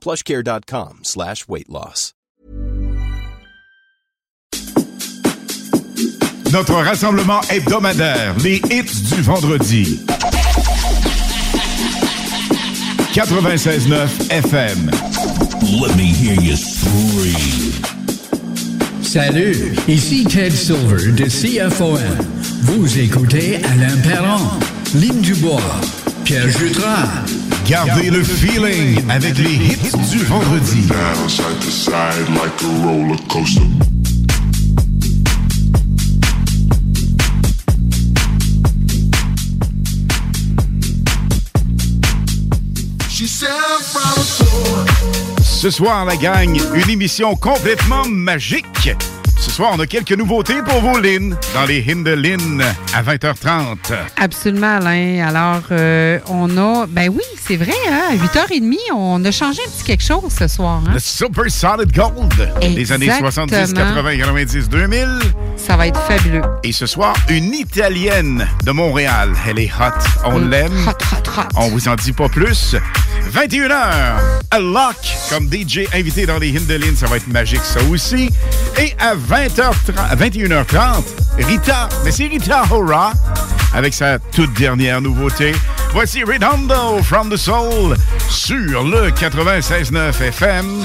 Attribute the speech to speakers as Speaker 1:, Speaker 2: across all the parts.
Speaker 1: plushcare.com slash weight loss.
Speaker 2: Notre rassemblement hebdomadaire, les hits du vendredi. 96.9 FM.
Speaker 3: Let me hear you scream.
Speaker 4: Salut, ici Ted Silver de CFOM. Vous écoutez Alain Perron, Lynn Dubois, Pierre Jutras.
Speaker 2: Gardez le feeling avec les hits du vendredi. Ce soir, la gang, une émission complètement magique. Ce soir, on a quelques nouveautés pour vous, Lynn, dans les hymnes de Lynn à 20h30.
Speaker 5: Absolument, Alain. Alors, euh, on a. Ben oui, c'est vrai, hein? À 8h30, on a changé un petit quelque chose ce soir. Hein?
Speaker 2: Le Super Solid Gold des années 70,
Speaker 5: Exactement.
Speaker 2: 80, 90, 2000.
Speaker 5: Ça va être fabuleux.
Speaker 2: Et ce soir, une Italienne de Montréal. Elle est hot. On
Speaker 5: Mm.
Speaker 2: l'aime.
Speaker 5: Hot, hot, hot.
Speaker 2: On vous en dit pas plus. 21h, à Lock, comme DJ invité dans les Lynn. Ça va être magique, ça aussi. Et à 20h30, à 21h30, Rita, mais c'est Rita Ora, avec sa toute dernière nouveauté. Voici Redondo from the Soul sur le 96.9 FM.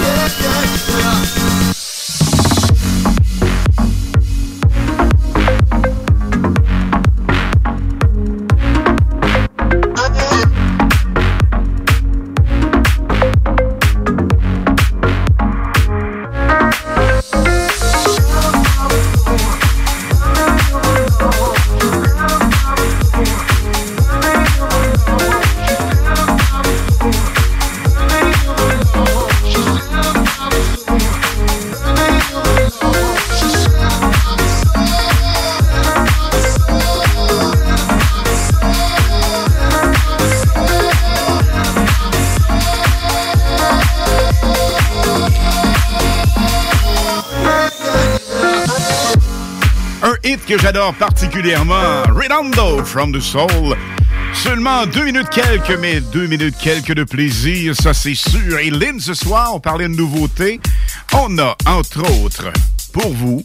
Speaker 6: Yeah, yeah, yeah.
Speaker 2: Que j'adore particulièrement, Redondo from the Soul. Seulement deux minutes quelques, mais deux minutes quelques de plaisir, ça c'est sûr. Et Lynn, ce soir, on parlait de nouveautés. On a, entre autres, pour vous,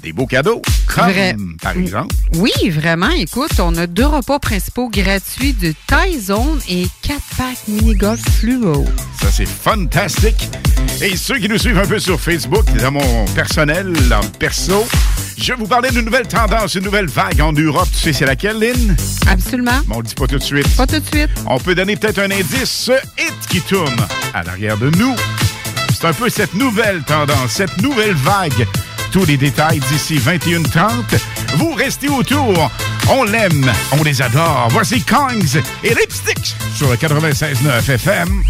Speaker 2: des beaux cadeaux, comme, par exemple,
Speaker 5: Oui, vraiment. Écoute, on a deux repas principaux gratuits de Thai Zone et 4 packs mini-golf fluo.
Speaker 2: ça c'est fantastique. Et ceux qui nous suivent un peu sur Facebook, dans mon personnel, en perso, je vais vous parler d'une nouvelle tendance, une nouvelle vague en Europe. Tu sais c'est laquelle, Lynn?
Speaker 5: Absolument.
Speaker 2: Mais on le dit pas tout de suite.
Speaker 5: Pas tout de suite.
Speaker 2: On peut donner peut-être un indice. Ce hit qui tourne à l'arrière de nous, c'est un peu cette nouvelle tendance, cette nouvelle vague. Tous les détails d'ici 21h30. Vous restez autour. On l'aime, on les adore. Voici Kongs et Lipstick sur le 96.9 FM.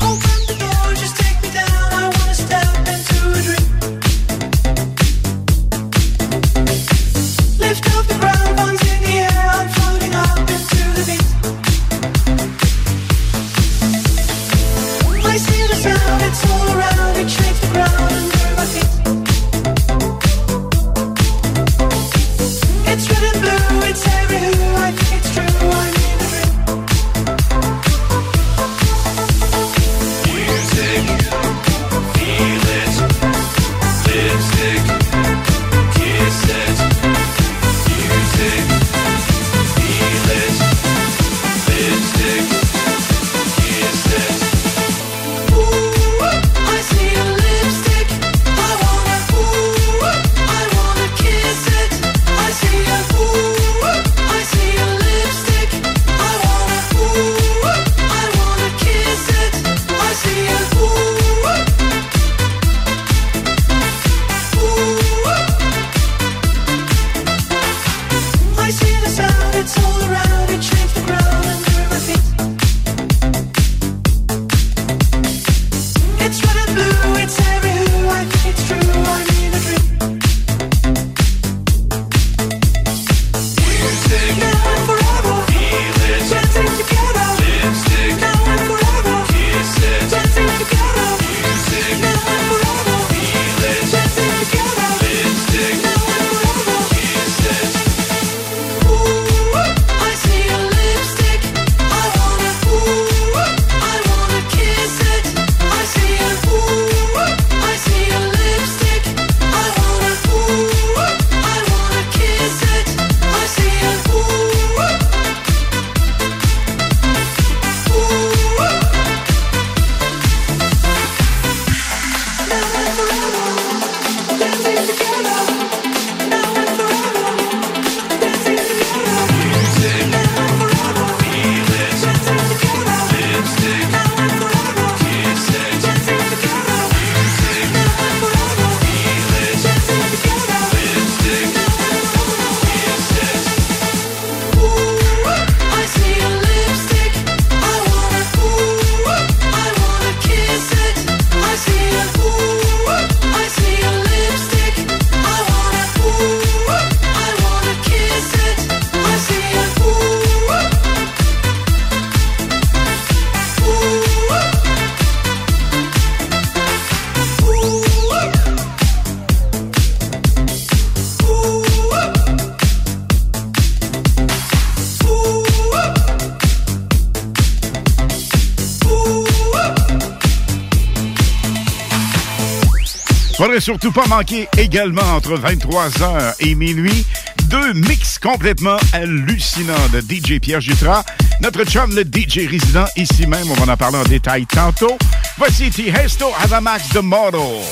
Speaker 2: surtout pas manquer également entre 23h et minuit deux mix complètement hallucinants de DJ Pierre Jutras, notre chum le DJ résident ici même, on va en parler en détail tantôt. Voici Tiesto Adamax de Moro.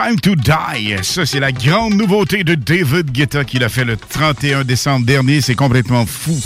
Speaker 2: Time to Die. Ça, c'est la grande nouveauté de David Guetta qu'il a fait le 31 décembre dernier. C'est complètement fou.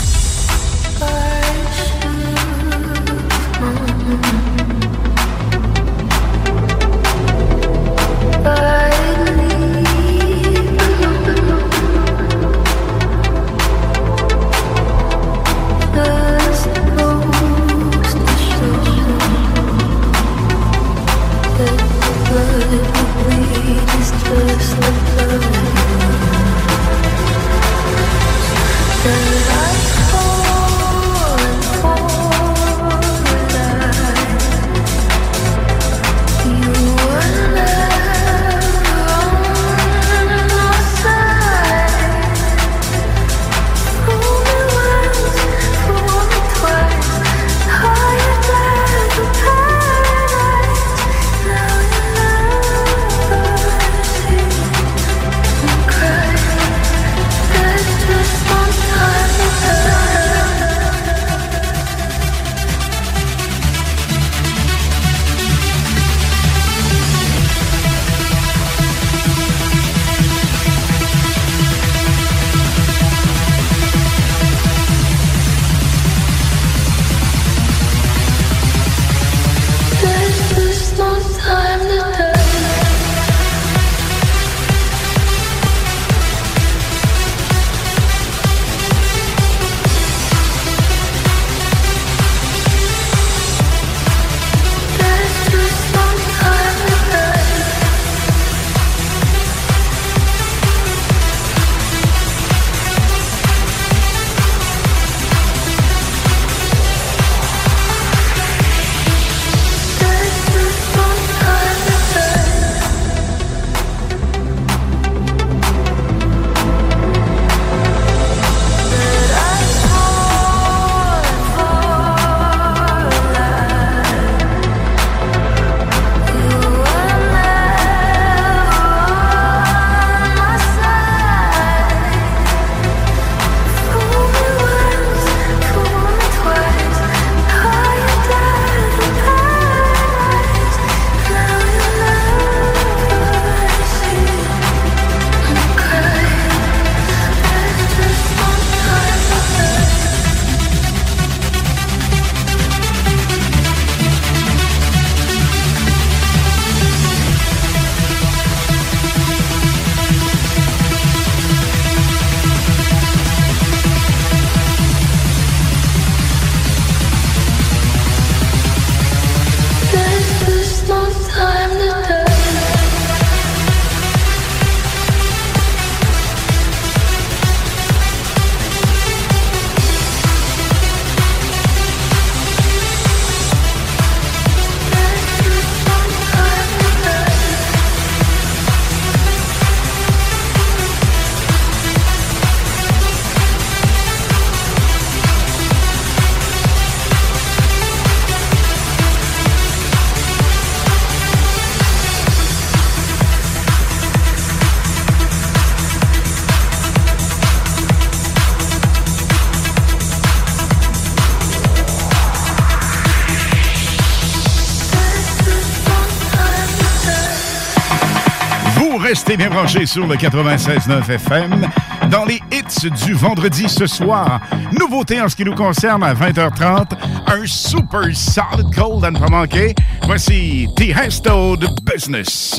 Speaker 2: Restez bien branchés sur le 96.9 FM. Dans les hits du vendredi ce soir, nouveauté en ce qui nous concerne à 20h30, un super solid cold à ne pas manquer. Voici Tiesto de Business.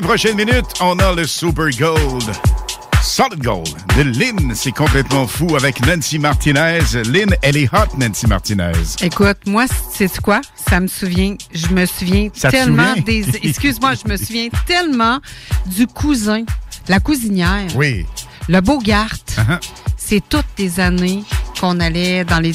Speaker 2: Les prochaines minutes, on a le Super Gold. Solid Gold de Lynn, c'est complètement fou avec Nancy Martinez. Lynn, elle est hot, Nancy Martinez.
Speaker 5: Écoute, moi, c'est quoi? Ça me souvient, je me souviens
Speaker 2: Ça
Speaker 5: tellement des. Excuse-moi, je me souviens tellement du cousin, la cousinière,
Speaker 2: Oui.
Speaker 5: le Bogart.
Speaker 2: Uh-huh.
Speaker 5: C'est toutes des années qu'on allait dans les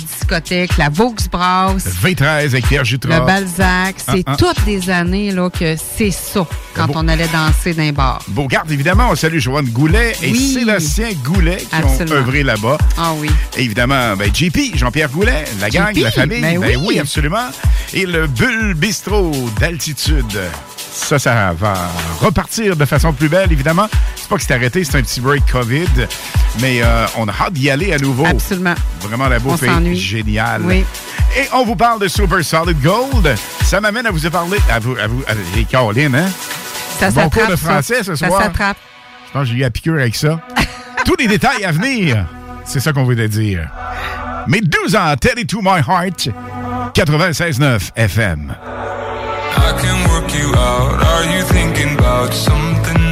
Speaker 5: la Vaux Brass,
Speaker 2: V13 avec Pierre Jutras.
Speaker 5: le Balzac. C'est
Speaker 2: Ah, ah.
Speaker 5: toutes des années là, que c'est ça quand
Speaker 2: Beau-
Speaker 5: on allait danser dans les bars.
Speaker 2: Beaugarde, évidemment, on salue Joanne Goulet et
Speaker 5: Oui.
Speaker 2: Sébastien Goulet qui
Speaker 5: Absolument.
Speaker 2: ont œuvré là-bas.
Speaker 5: Ah oui.
Speaker 2: Et évidemment, ben, JP, Jean-Pierre Goulet, la gang,
Speaker 5: JP,
Speaker 2: la famille.
Speaker 5: ben oui.
Speaker 2: absolument. Et le Bulle Bistrot d'altitude. Ça, ça va repartir de façon plus belle, évidemment. C'est pas que c'est arrêté, c'est un petit break COVID, mais euh, on a hâte d'y aller à nouveau.
Speaker 5: Absolument.
Speaker 2: Vraiment, la bouffe
Speaker 5: On
Speaker 2: est
Speaker 5: s'ennuie.
Speaker 2: géniale.
Speaker 5: Oui.
Speaker 2: Et on vous parle de Super Solid Gold. Ça m'amène à vous parler, à vous, à vous, à les Caroline, hein?
Speaker 5: Ça
Speaker 2: Bon cours de
Speaker 5: ça.
Speaker 2: français ce
Speaker 5: Ça
Speaker 2: soir.
Speaker 5: s'attrape.
Speaker 2: Je pense que j'ai eu la piqûre avec ça. Tous les détails à venir, c'est ça qu'on voulait dire. Mais 12 ans, Teddy to My Heart, 96.9 FM.
Speaker 7: I can work you out. Are you thinking about something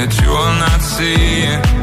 Speaker 7: single thing that you're not seeing.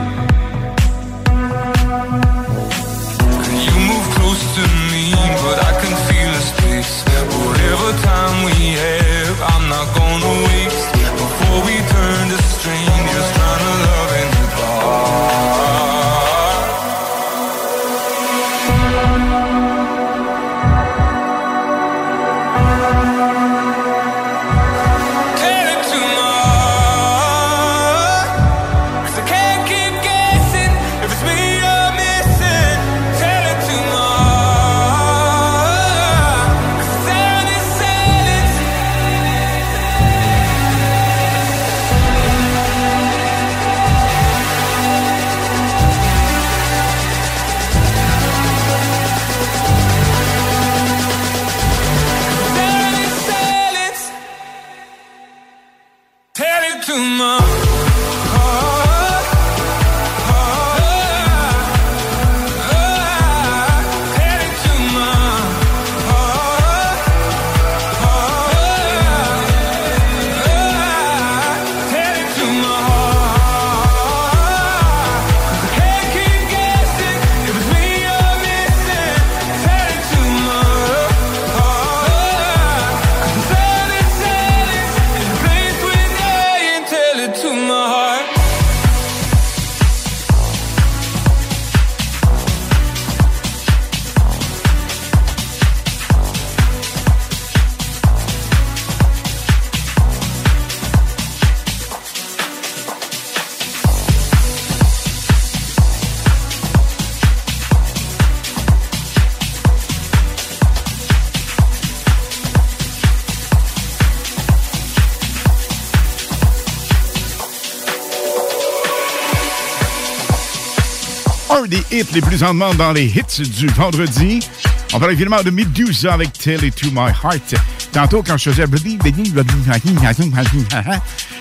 Speaker 2: Les plus en demande dans les hits du vendredi. On parle évidemment de Medusa avec Tell It To My Heart. Tantôt, quand je faisais... Je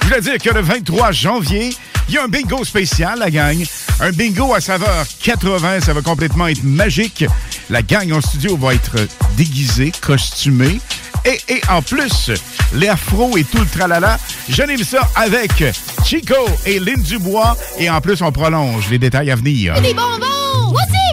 Speaker 2: voulais dire que le 23 janvier, il y a un bingo spécial, la gang. Un bingo à saveur 80. Ça va complètement être magique. La gang en studio va être déguisée, costumée. Et, et en plus, les afros et tout le tralala, j'anime ça avec Chico et Lynn Dubois. Et en plus, on prolonge les détails à venir.
Speaker 8: Des bonbons!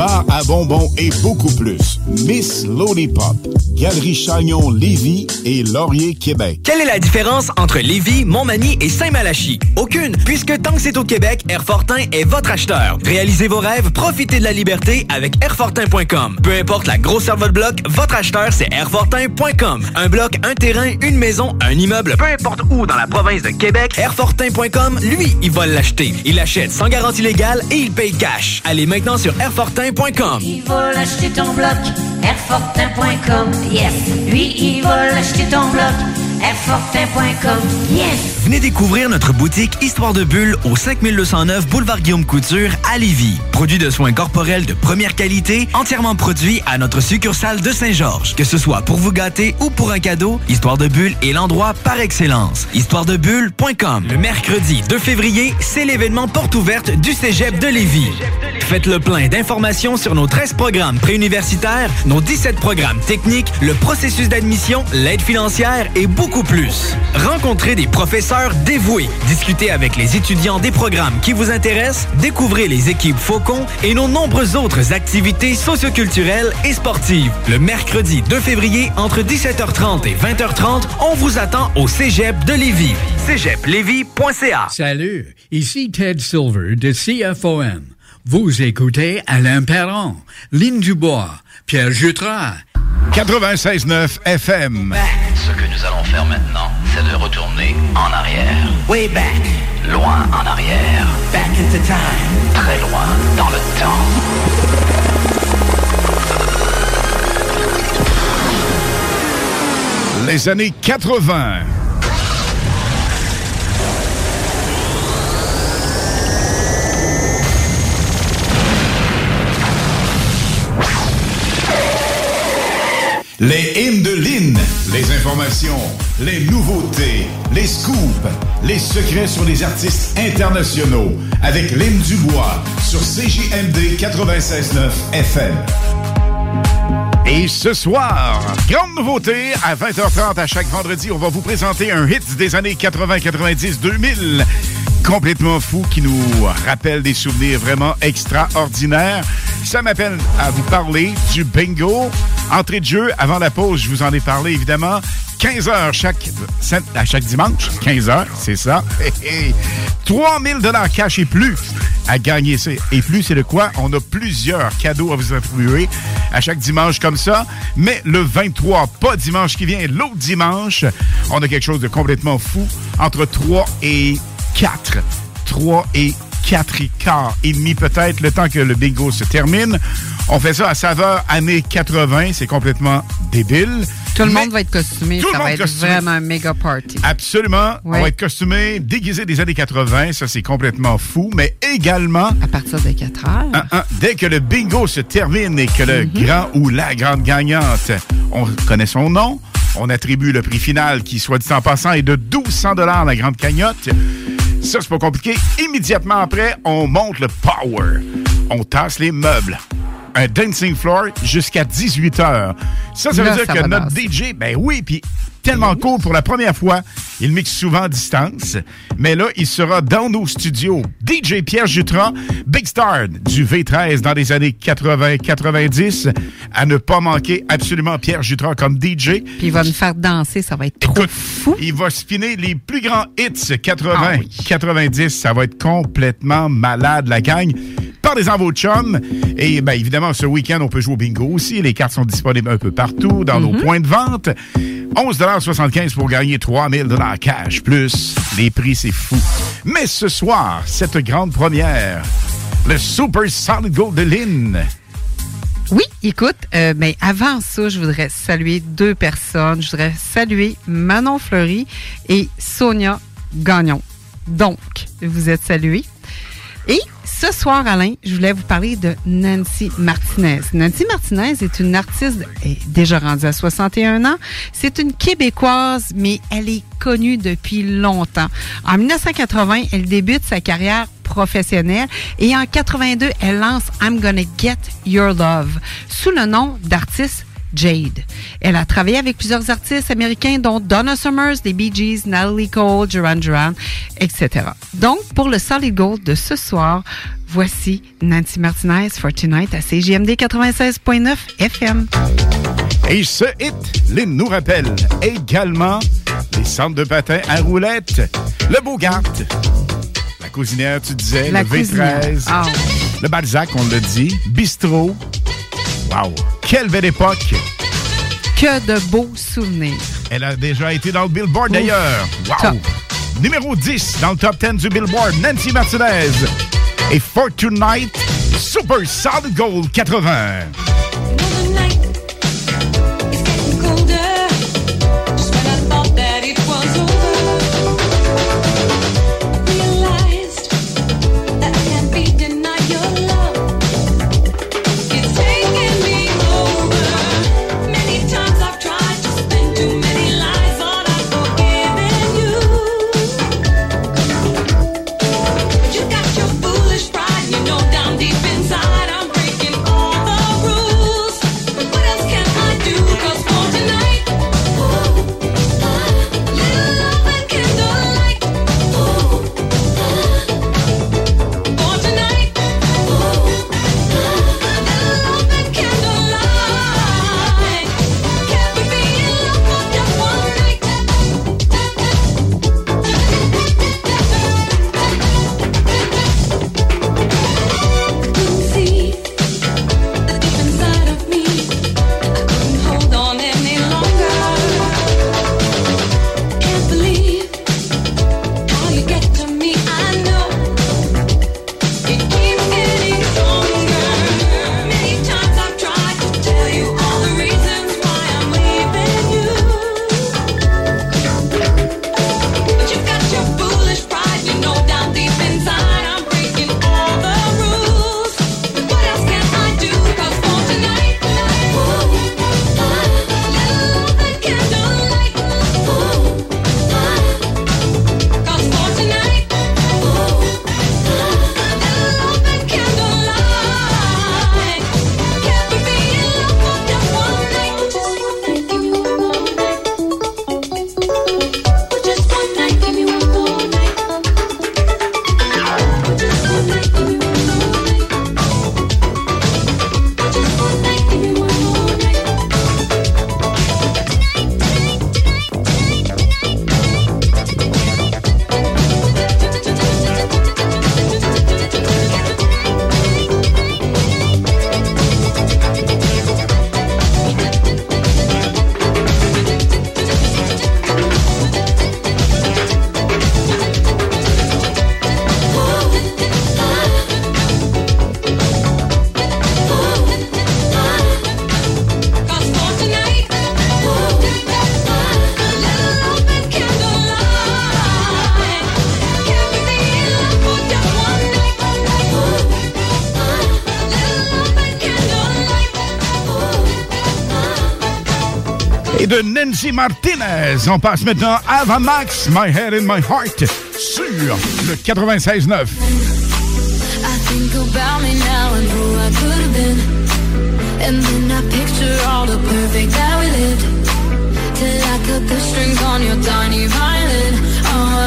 Speaker 9: bar à bonbons et beaucoup plus. Miss Lollipop, Galerie Chagnon Lévis et Laurier Québec.
Speaker 10: Quelle est la différence entre Lévis, Montmagny et Saint-Malachie? Aucune, puisque tant que c'est au Québec, Airfortin est votre acheteur. Réalisez vos rêves, profitez de la liberté avec Airfortin.com. Peu importe la grosseur de votre bloc, votre acheteur, c'est Airfortin.com. Un bloc, un terrain, une maison, un immeuble, peu importe où dans la province de Québec, Airfortin.com, lui, il va l'acheter. Il l'achète sans garantie légale et il paye cash. Allez maintenant sur Airfortin.com.
Speaker 11: Il va l'acheter ton bloc, Airfortin.com, yes. Lui, il va l'acheter ton bloc, Airfortin.com, yes.
Speaker 10: Venez découvrir notre boutique Histoire de Bulle au 5209 Boulevard Guillaume Couture à Lévis. Produit de soins corporels de première qualité, entièrement produit à notre succursale de Saint-Georges. Que ce soit pour vous gâter ou pour un cadeau, Histoire de Bulle est l'endroit par excellence. Histoiredebulle.com Le mercredi 2 février, c'est l'événement porte ouverte du Cégep de Lévis. Faites le plein d'informations sur nos 13 programmes préuniversitaires, nos 17 programmes techniques, le processus d'admission, l'aide financière et beaucoup plus. Rencontrez des professeurs dévoués, discutez avec les étudiants des programmes qui vous intéressent, découvrez les équipes Faucon et nos nombreuses autres activités socioculturelles et sportives. Le mercredi 2 février, entre 17h30 et 20h30, on vous attend au Cégep de Lévis. cégeplévis.ca
Speaker 4: Salut, ici Ted Silver de CFOM. Vous écoutez Alain Perron, Lynn Dubois, Pierre Jutras.
Speaker 2: 96.9 FM.
Speaker 12: Ce que nous allons faire maintenant, c'est de retourner en arrière. Way back. Loin en arrière. Back into time. Très loin dans le temps.
Speaker 2: Les années 80. Les hymnes de Lynn, les informations, les nouveautés, les scoops, les secrets sur les artistes internationaux avec Lynn Dubois sur CJMD 96.9 FM. Et ce soir, grande nouveauté, à 20h30 à chaque vendredi, on va vous présenter un hit des années 80, 90, 2000 complètement fou qui nous rappelle des souvenirs vraiment extraordinaires. Ça m'appelle à vous parler du bingo. Entrée de jeu avant la pause, je vous en ai parlé évidemment. 15 heures chaque, à chaque dimanche. 15 heures, c'est ça. 3000 dollars cash et plus à gagner. Et plus, c'est de quoi? On a plusieurs cadeaux à vous attribuer à chaque dimanche comme ça. Mais le 23, pas dimanche qui vient, l'autre dimanche, on a quelque chose de complètement fou. Entre 3 et 4. 3 et 4 et quart et demi peut-être, le temps que le bingo se termine. On fait ça à saveur années 80. C'est complètement débile.
Speaker 5: Tout le
Speaker 2: Mais
Speaker 5: monde va être costumé. Ça va être
Speaker 2: costumé.
Speaker 5: vraiment un méga party.
Speaker 2: Absolument.
Speaker 5: Ouais.
Speaker 2: On va être costumé, déguisé des années 80. Ça, c'est complètement fou. Mais également...
Speaker 5: À partir de 4 heures.
Speaker 2: Dès que le bingo se termine et que le
Speaker 5: Mhm.
Speaker 2: grand ou la grande gagnante, on connaît son nom, on attribue le prix final qui, soit dit en passant, est de 1200 la grande cagnotte. Ça, c'est pas compliqué. Immédiatement après, on monte le power. On tasse les meubles. Un dancing floor jusqu'à 18 heures. Ça, ça
Speaker 5: Là,
Speaker 2: veut dire
Speaker 5: ça
Speaker 2: que notre
Speaker 5: danser.
Speaker 2: DJ, ben oui, puis tellement cool pour la première fois. Il mixe souvent à distance, mais là, il sera dans nos studios. DJ Pierre Jutras, Big Star du V13 dans les années 80-90. À ne pas manquer absolument Pierre Jutras comme DJ.
Speaker 5: Puis il va nous faire danser. Ça va être trop fou.
Speaker 2: Il va spinner les plus grands hits 80,
Speaker 5: Ah oui.
Speaker 2: 90. Ça va être complètement malade, la gang.
Speaker 13: Parlez-en à vos chums. Et bien évidemment, ce week-end, on peut jouer au bingo aussi. Les cartes sont disponibles un peu partout dans nos points de vente. 11,75 pour gagner 3000 cash. Plus, les prix, c'est fou. Mais ce soir, cette grande première, le Super Solid Gold de Lynn.
Speaker 5: Oui, écoute, euh, mais avant ça, je voudrais saluer deux personnes. Je voudrais saluer Manon Fleury et Sonia Gagnon. Donc, vous êtes salués. Et ce soir, Alain, je voulais vous parler de Nancy Martinez. Nancy Martinez est une artiste déjà rendue à 61 ans. C'est une Québécoise, mais elle est connue depuis longtemps. En 1980, elle débute sa carrière professionnelle et en 82, elle lance I'm Gonna Get Your Love sous le nom d'artiste Jade. Elle a travaillé avec plusieurs artistes américains, dont Donna Summers, les Bee Gees, Natalie Cole, Duran Duran, etc. Donc, pour le Solid Gold de ce soir, voici Nancy Martinez for Tonight à CGMD 96.9 FM.
Speaker 13: Et ce hit, Lynn nous rappelle également les centres de patins à roulettes, le Bogart, la cousinière, tu disais,
Speaker 5: La
Speaker 13: le
Speaker 5: cousinière.
Speaker 13: V13,
Speaker 5: Ah.
Speaker 13: le Balzac, on l'a dit, Bistrot. Wow! Quelle belle époque!
Speaker 5: Que de beaux souvenirs.
Speaker 13: Elle a déjà été dans le Billboard d'ailleurs. Wow!
Speaker 5: Top.
Speaker 13: Numéro 10 dans le top 10 du Billboard, Nancy Martinez. Et For Tonight, Super Solid Gold 80. Nancy Martinez, on passe maintenant à Ava Max, My Head in My Heart, sur le 96.9.
Speaker 2: I think about me now and who I could have been. And then I picture all the perfect that we lived. Till I cut the strings on your tiny violin. Oh,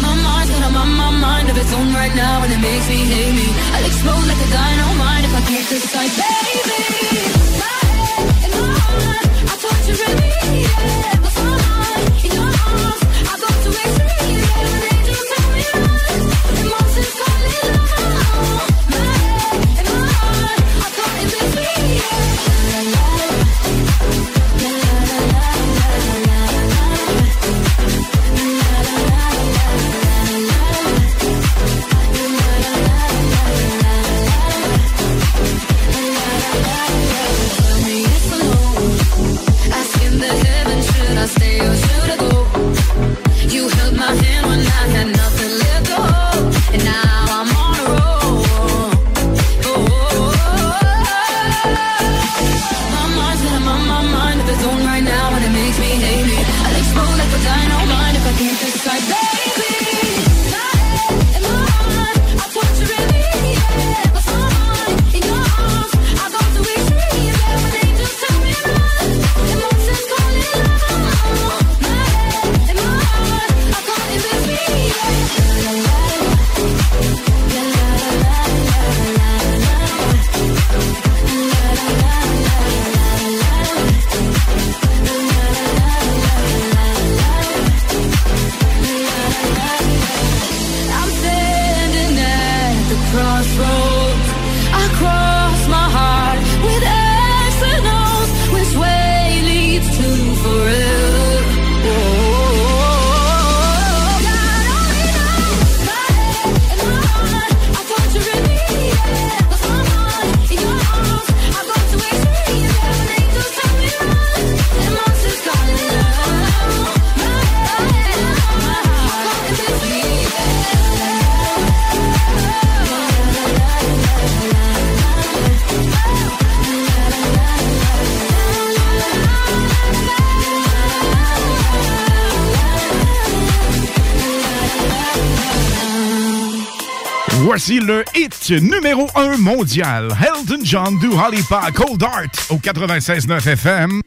Speaker 2: my mind's got a my mind of its own right now, and it makes me hate me. I'll explode like a dynamite if I can't decide, I torture me, yeah.
Speaker 13: Numéro 1 mondial. Elton John du Hollypa Cold Art au 96.9 FM.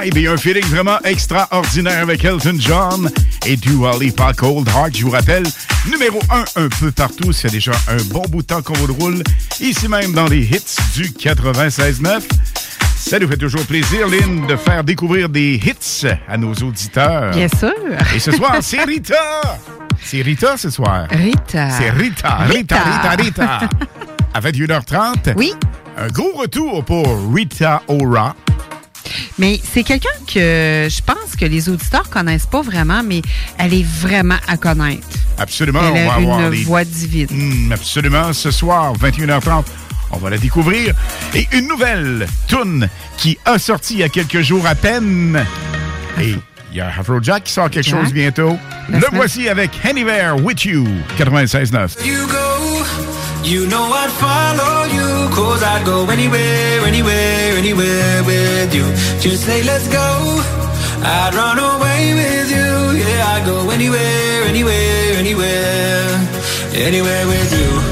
Speaker 13: Vibe et un feeling vraiment extraordinaire avec Elton John et Dua Lipa Cold Heart. Je vous rappelle, numéro 1 un peu partout. C'est déjà un bon bout de temps qu'on vous le roule. Ici même dans les hits du 96.9. Ça nous fait toujours plaisir, Lynn, de faire découvrir des hits à nos auditeurs.
Speaker 5: Bien sûr.
Speaker 13: Et ce soir, c'est Rita. C'est Rita ce soir.
Speaker 5: Rita.
Speaker 13: C'est Rita. Rita, Rita, Rita. À 21h30.
Speaker 5: Oui.
Speaker 13: Un gros retour pour Rita Ora.
Speaker 5: Mais c'est quelqu'un que je pense que les auditeurs connaissent pas vraiment, mais elle est vraiment à connaître.
Speaker 13: Absolument,
Speaker 5: Elle
Speaker 13: on va
Speaker 5: a
Speaker 13: avoir
Speaker 5: une
Speaker 13: les-
Speaker 5: voix divine.
Speaker 13: Hmm, absolument, ce soir, 21h30, on va la découvrir. Et une nouvelle tune qui a sorti il y a quelques jours à peine. Et il y a Afrojack qui sort quelque
Speaker 14: Jack.
Speaker 13: chose bientôt.
Speaker 14: La
Speaker 13: Le
Speaker 14: semaine-
Speaker 13: voici avec Anywhere With You, 96.9.
Speaker 14: You know I'd follow you, cause I'd go anywhere, anywhere, anywhere with you. Just say let's go, I'd run away with you. Yeah, I'd go anywhere, anywhere, anywhere, anywhere with you.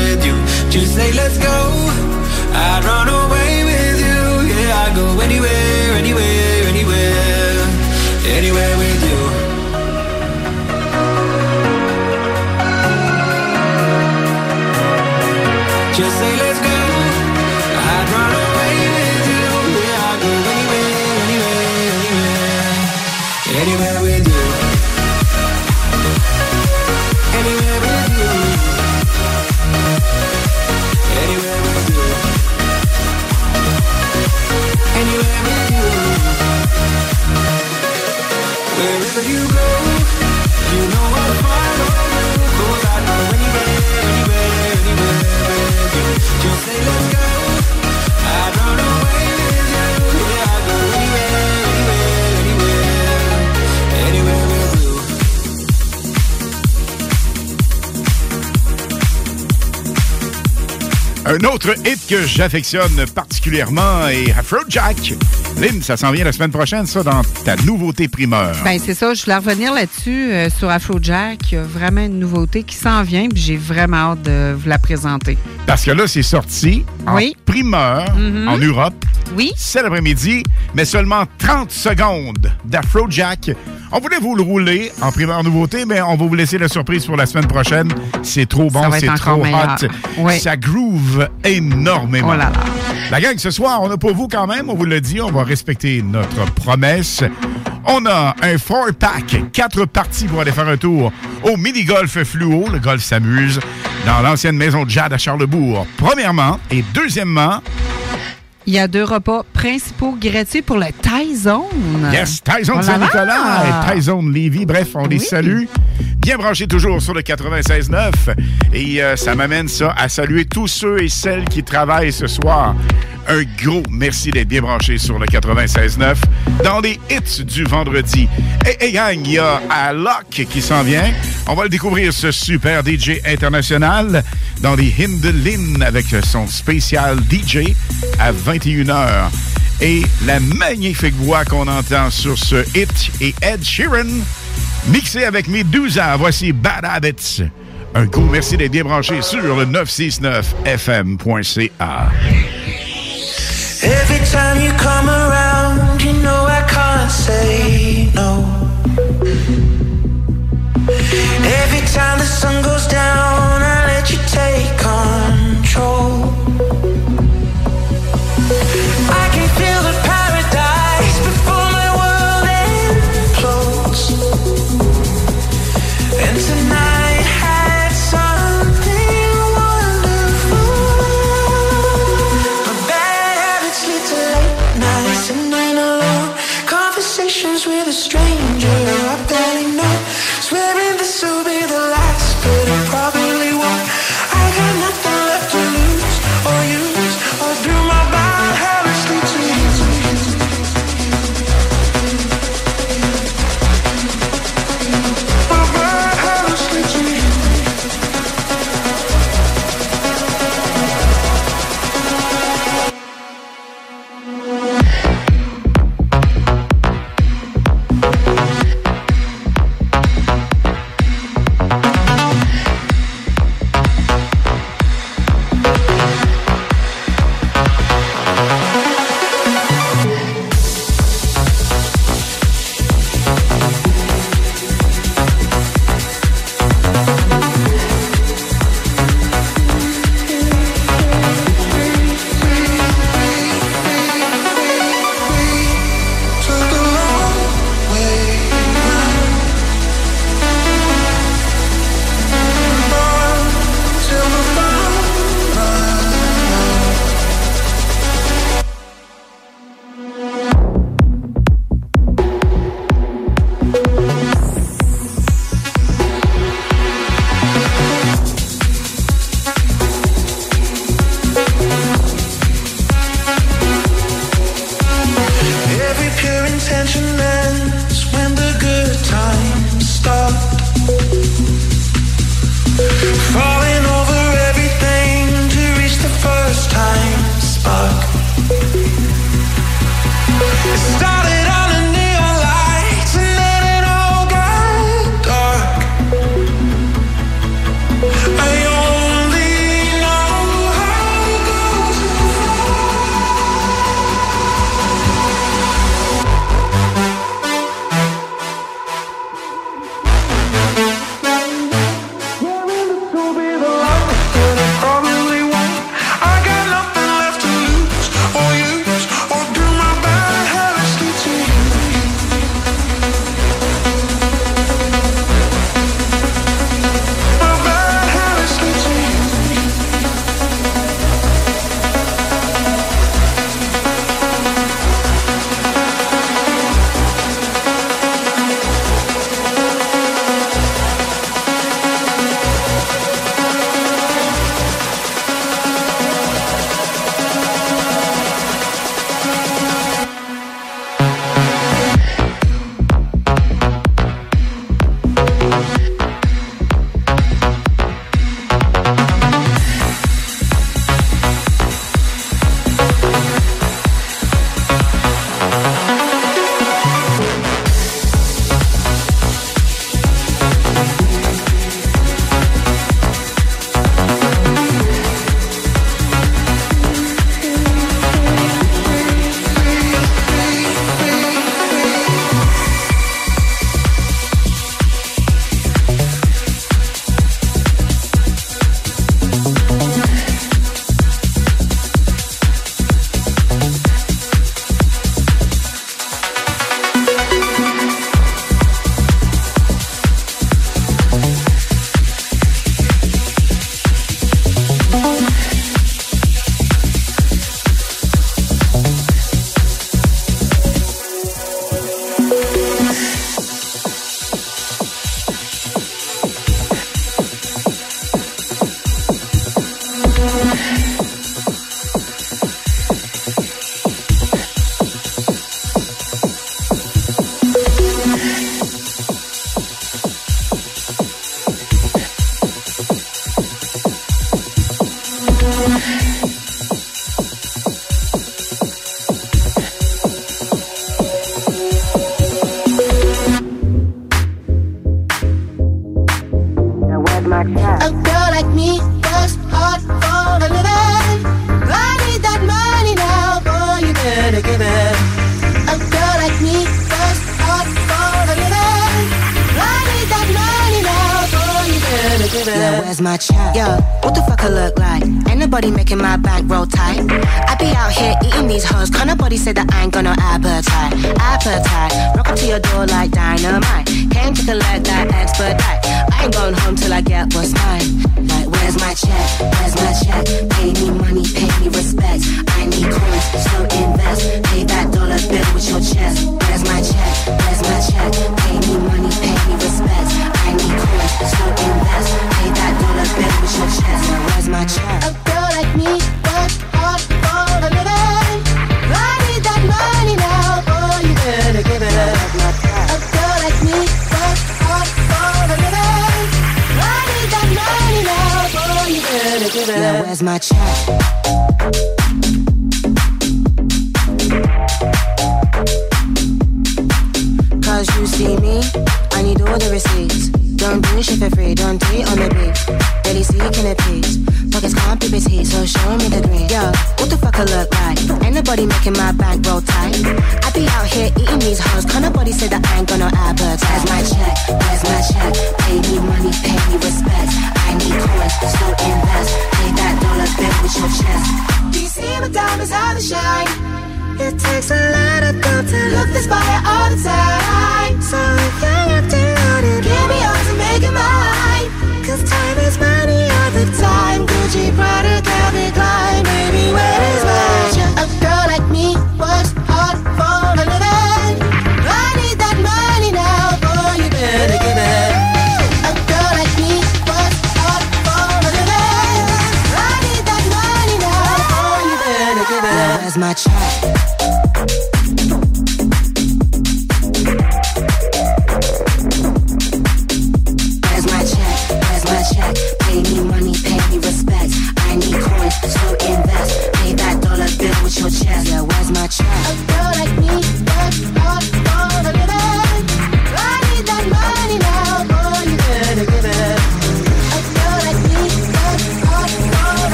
Speaker 14: Just say, let's go. I'd run away
Speaker 2: Un autre hit que j'affectionne particulièrement est Afrojack. Lynn, ça s'en vient la semaine prochaine, ça, dans ta nouveauté primeur.
Speaker 5: Ben c'est ça, je voulais revenir là-dessus euh, sur Afrojack. Il y a vraiment une nouveauté qui s'en vient, puis j'ai vraiment hâte de vous la présenter.
Speaker 2: Parce que là, c'est sorti en
Speaker 5: Oui.
Speaker 2: primeur
Speaker 5: Mhm.
Speaker 2: en Europe.
Speaker 5: Oui.
Speaker 2: C'est l'après-midi, mais seulement 30 secondes d'Afrojack. On voulait vous le rouler en primeur nouveauté, mais on va vous laisser la surprise pour la semaine prochaine. C'est trop bon, c'est trop
Speaker 5: meilleur.
Speaker 2: hot.
Speaker 5: Oui.
Speaker 2: Ça groove énormément.
Speaker 5: Oh là là.
Speaker 2: La gang, ce soir, on a pour vous quand même, on vous l'a dit, on va respecter notre promesse. On a un four-pack, quatre parties pour aller faire un tour au mini-golf fluo, le golf s'amuse, dans l'ancienne maison de Jade à Charlebourg. Premièrement, et deuxièmement,
Speaker 5: Il y a deux repas principaux gratuits pour le Thai Zone.
Speaker 2: Yes,
Speaker 5: là
Speaker 2: Saint-Nicolas et Lévis. Bref, on les salue. Bien branchés toujours sur le 96.9. Et euh, ça m'amène ça à saluer tous ceux et celles qui travaillent ce soir. Un gros merci d'être bien branchés sur le 96.9 dans les hits du vendredi. Et, et gang, il y a Alok qui s'en vient. On va le découvrir, ce super DJ international, dans les Hindelin avec son spécial DJ à 21h. Et la magnifique voix qu'on entend sur ce hit est Ed Sheeran, mixé avec Medusa. Voici Bad Habits. Un gros merci d'être bien sur le 969fm.ca.
Speaker 14: Every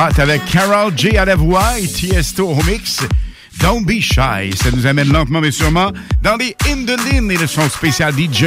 Speaker 2: Hot avec Carol J à la voix et Tiesto au. Don't be shy. Ça nous amène lentement mais sûrement dans les In the Lin et le son spécial DJ.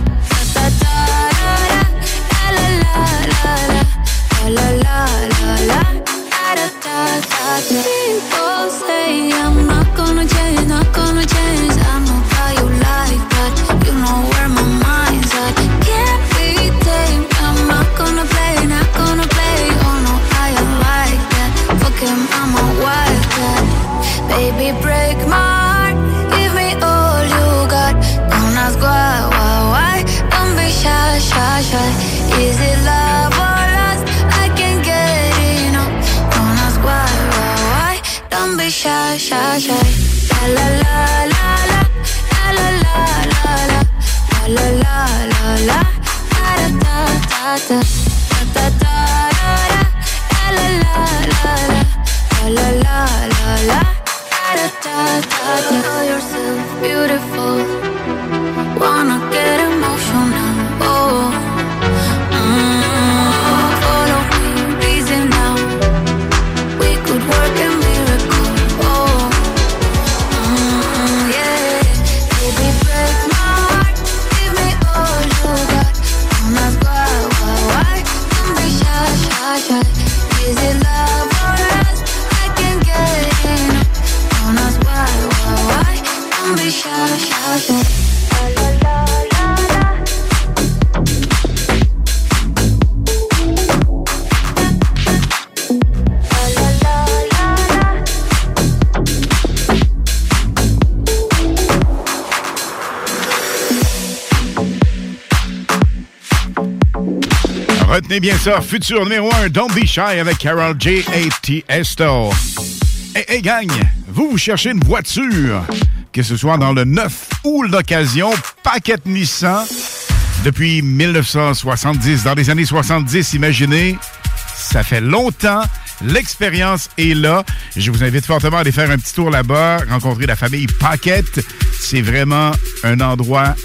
Speaker 2: Retenez bien ça, futur numéro 1, Don't Be Shy avec Carol J. et Tiesto. Hey, hey, gang, vous, vous cherchez une voiture, que ce soit dans le neuf ou l'occasion, Paquette Nissan, depuis 1970, dans les années 70, imaginez, ça fait longtemps, l'expérience est là. Je vous invite fortement à aller faire un petit tour là-bas, rencontrer la famille Paquette. C'est vraiment un endroit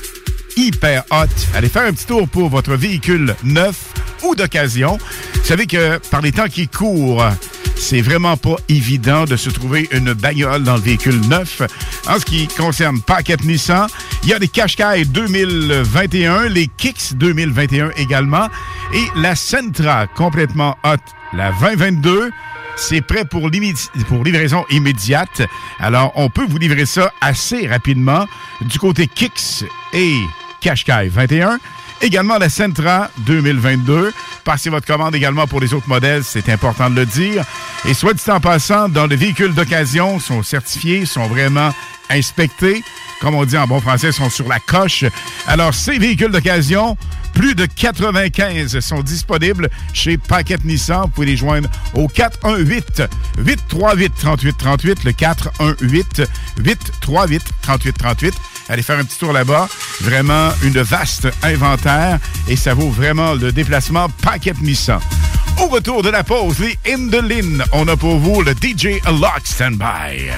Speaker 2: hyper hot. Allez faire un petit tour pour votre véhicule neuf d'occasion. Vous savez que par les temps qui courent, c'est vraiment pas évident de se trouver une bagnole dans le véhicule neuf. En ce qui concerne Paquette Nissan, il y a les Qashqai 2021, les Kicks 2021 également, et la Sentra complètement hot, la 2022. C'est prêt pour livraison immédiate. Alors, on peut vous livrer ça assez rapidement du côté Kicks et Qashqai 21. Également la Sentra 2022. Passez votre commande également pour les autres modèles, c'est important de le dire. Et soit dit en passant, dans les véhicules d'occasion, sont certifiés, sont vraiment inspectés. Comme on dit en bon français, sont sur la coche. Alors, ces véhicules d'occasion, plus de 95 sont disponibles chez Paquette Nissan. Vous pouvez les joindre au 418 838 3838 le 418 838 3838 Allez faire un petit tour là-bas. Vraiment une vaste inventaire et ça vaut vraiment le déplacement Paquette Nissan. Au retour de la pause, les Indolin, on a pour vous le DJ Lock Standby.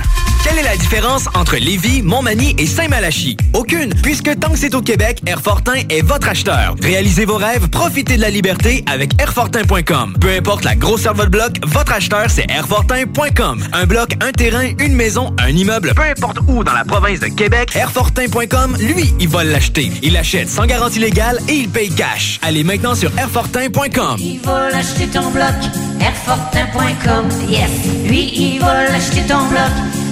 Speaker 10: Quelle est la différence entre Lévis, Montmagny et Saint-Malachie? Aucune, puisque tant que c'est au Québec, Airfortin est votre acheteur. Réalisez vos rêves, profitez de la liberté avec Airfortin.com. Peu importe la grosseur de votre bloc, votre acheteur, c'est Airfortin.com. Un bloc, un terrain, une maison, un immeuble, peu importe où dans la province de Québec, Airfortin.com, lui, il va l'acheter. Il achète sans garantie légale et il paye cash. Allez maintenant sur Airfortin.com.
Speaker 11: Il va l'acheter ton bloc, Airfortin.com, yes. Lui, il l'acheter ton bloc,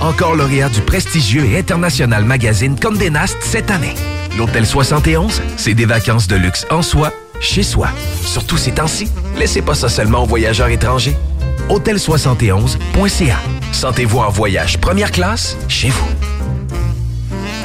Speaker 15: Encore lauréat du prestigieux et international magazine Condé Nast cette année. L'Hôtel 71, c'est des vacances de luxe en soi, chez soi. Surtout ces temps-ci, laissez pas ça seulement aux voyageurs étrangers. Hôtel71.ca. Sentez-vous en voyage première classe chez vous.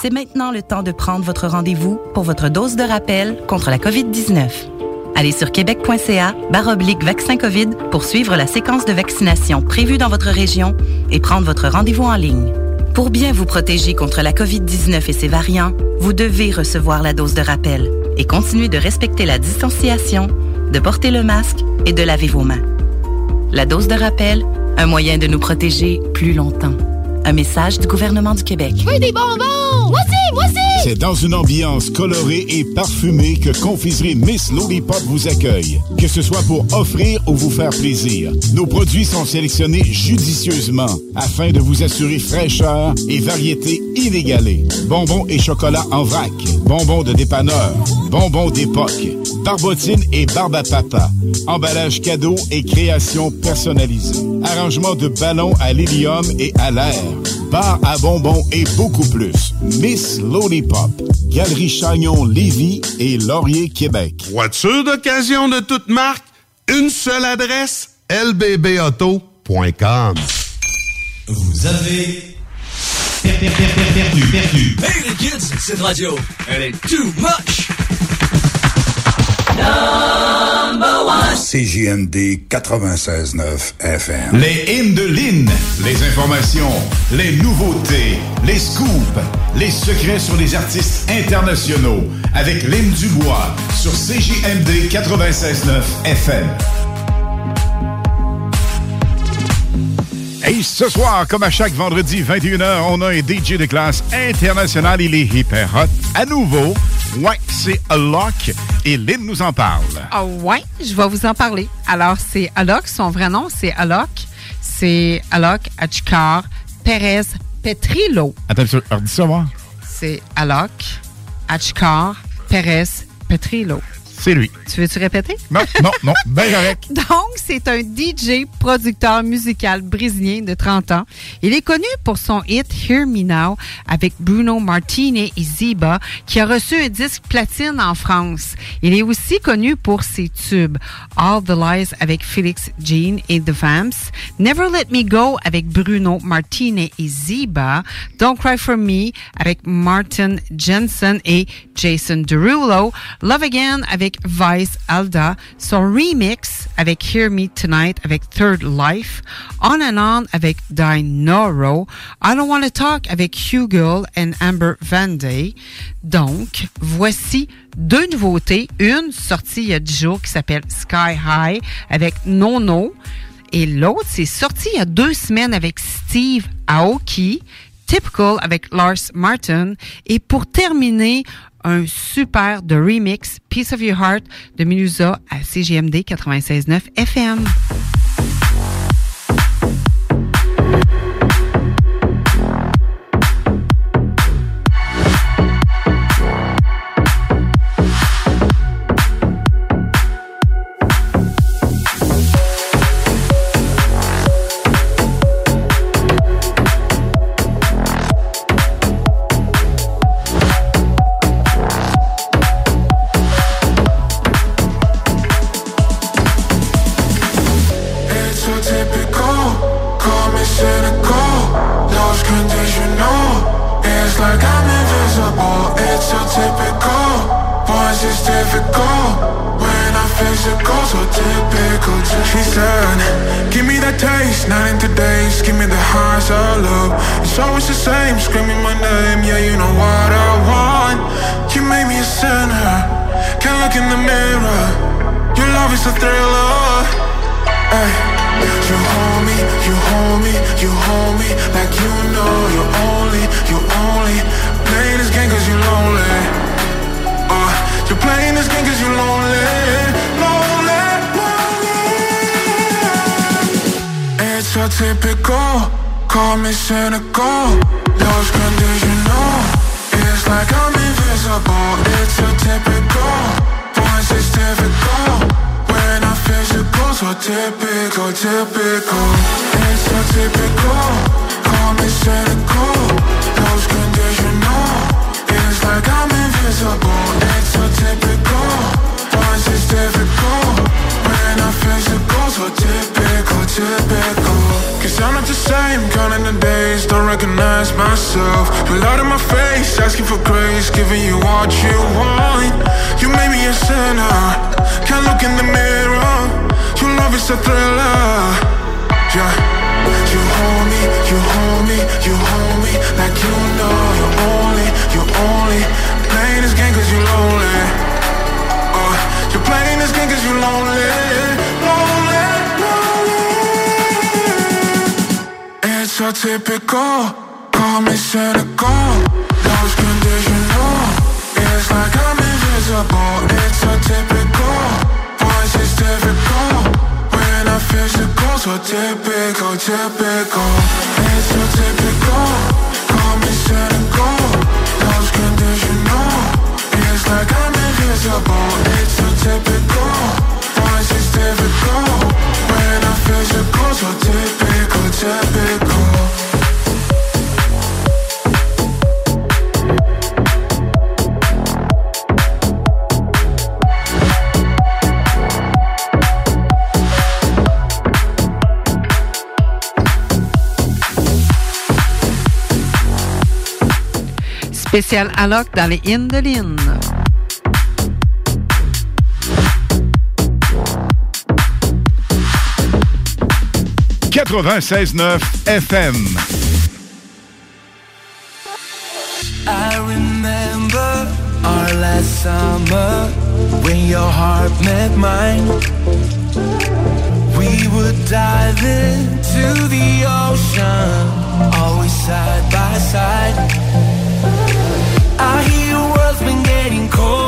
Speaker 16: C'est maintenant le temps de prendre votre rendez-vous pour votre dose de rappel contre la COVID-19. Allez sur québec.ca baroblique vaccin COVID pour suivre la séquence de vaccination prévue dans votre région et prendre votre rendez-vous en ligne. Pour bien vous protéger contre la COVID-19 et ses variants, vous devez recevoir la dose de rappel et continuer de respecter la distanciation, de porter le masque et de laver vos mains. La dose de rappel, un moyen de nous protéger plus longtemps. Un message du gouvernement du Québec.
Speaker 8: veux des bonbons! Moi aussi, moi aussi!
Speaker 9: C'est dans une ambiance colorée et parfumée que Confiserie Miss Lollipop vous accueille. Que ce soit pour offrir ou vous faire plaisir, nos produits sont sélectionnés judicieusement afin de vous assurer fraîcheur et variété inégalée. Bonbons et chocolat en vrac, bonbons de dépanneur, bonbons d'époque, barbotine et barbe à papa, emballage cadeau et création personnalisée, arrangement de ballons à l'hélium et à l'air, bar à bonbons et beaucoup plus. Miss Lollipop, Galerie Chagnon Lévis et Laurier Québec.
Speaker 17: Voiture d'occasion de toute marque, une seule adresse, lbbauto.com.
Speaker 18: Vous avez
Speaker 3: perdu, perdu, perdu.
Speaker 18: Hey les kids, cette radio, elle est too much.
Speaker 19: CJMD 96.9 FM.
Speaker 9: Les hymnes de Lynn, les informations, les nouveautés, les scoops, les secrets sur les artistes internationaux avec Lynn Dubois sur CJMD 96.9 FM.
Speaker 2: Et ce soir, comme à chaque vendredi 21h, on a un DJ de classe internationale. Il est hyper hot. À nouveau, ouais, c'est Alok et Lynn nous en parle.
Speaker 5: Ah ouais, je vais vous en parler. Alors, c'est Alok, son vrai nom, c'est Alok. C'est Alok Achkar Perez Petrillo.
Speaker 2: Attends, un petit peu, alors, dis ça, voir.
Speaker 5: C'est Alok Achkar Perez Petrillo.
Speaker 2: C'est lui.
Speaker 5: Tu veux-tu répéter?
Speaker 2: Non, non, non, ben correct.
Speaker 5: Donc, c'est un DJ producteur musical brésilien de 30 ans. Il est connu pour son hit Hear Me Now avec Bruno Martini et Ziba, qui a reçu un disque platine en France. Il est aussi connu pour ses tubes All the Lies avec Félix Jean et The Vamps, Never Let Me Go avec Bruno Martini et Ziba, Don't Cry For Me avec Martin Jensen et Jason Derulo, Love Again avec Vice Alda, son remix avec Hear Me Tonight avec Third Life, On and On avec Dinoro, I Don't Wanna Talk avec Hugo and Amber Van Day. Donc, voici deux nouveautés. Une sortie il y a 10 jours qui s'appelle Sky High avec Nono. Et l'autre, c'est sorti il y a deux semaines avec Steve Aoki. Typical avec Lars Martin. Et pour terminer, un super de remix Piece of Your Heart de Menusa à CGMD 96.9 FM.
Speaker 6: Typical, call me cynical, lost conditional. Oh. It's like I'm invisible. It's so typical, once it's difficult. When I physical, so typical, typical. It's so typical, call me cynical, lost conditional. Oh. It's like I'm invisible. It's so typical, once it's difficult. When physical, so
Speaker 5: spécial Alloc dans les
Speaker 2: 96.9 FM.
Speaker 20: I remember our last summer when your heart met mine. We would dive into the ocean, always side by side. I hear the world's been getting cold.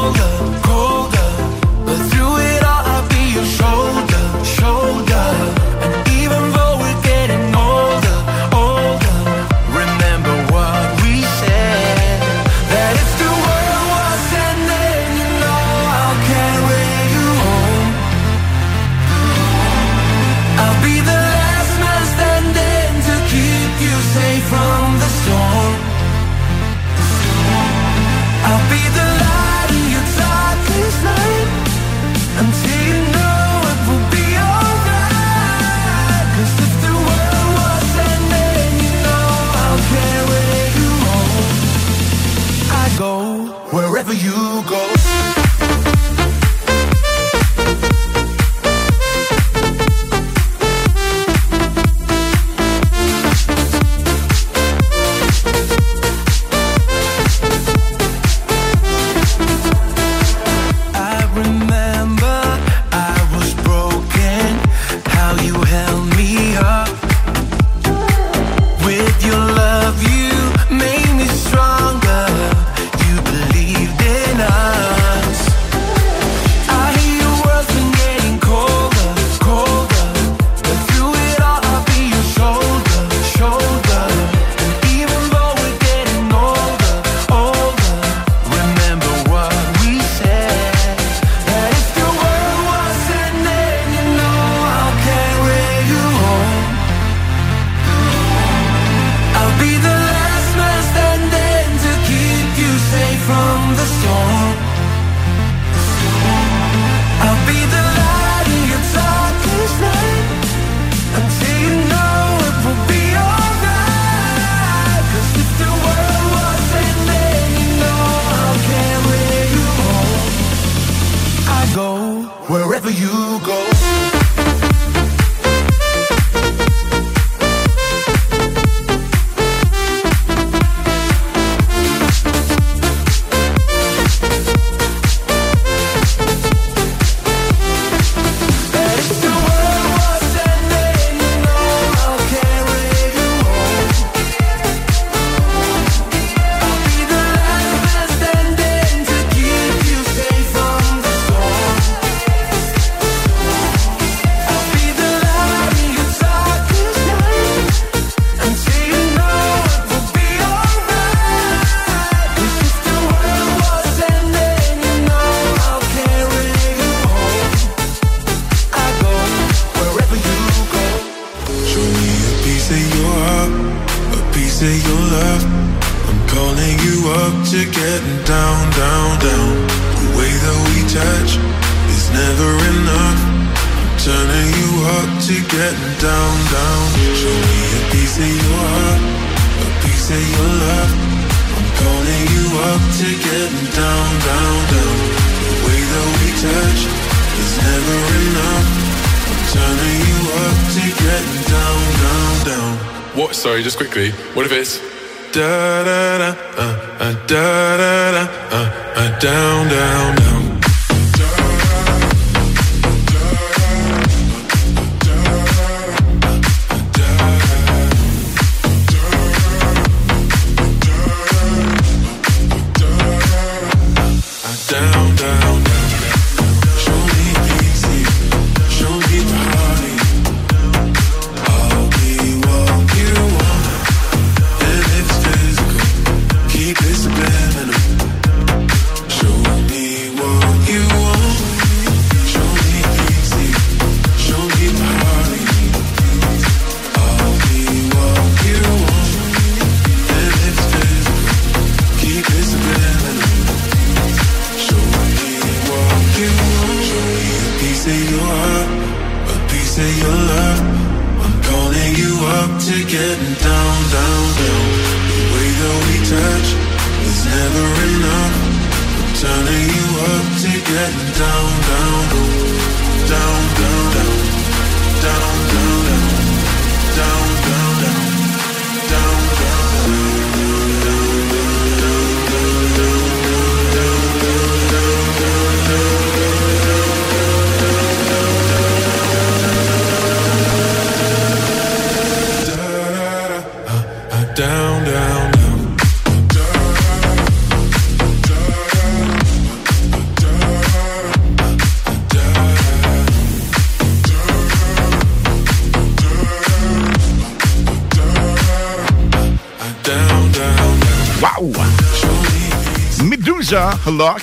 Speaker 20: Alok.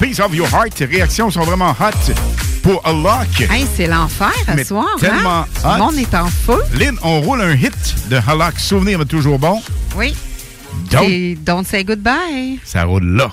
Speaker 20: Piece of Your Heart.
Speaker 2: Réactions sont vraiment hot pour Alok.
Speaker 5: Hey, c'est l'enfer
Speaker 2: ce
Speaker 5: soir. Hein?
Speaker 2: Tellement
Speaker 5: hein?
Speaker 2: hot.
Speaker 5: Le monde est en feu.
Speaker 2: Lynn, on roule un hit de Alok. Souvenir est toujours bon.
Speaker 5: Oui.
Speaker 2: Don't,
Speaker 5: Et don't say goodbye.
Speaker 2: Ça roule là.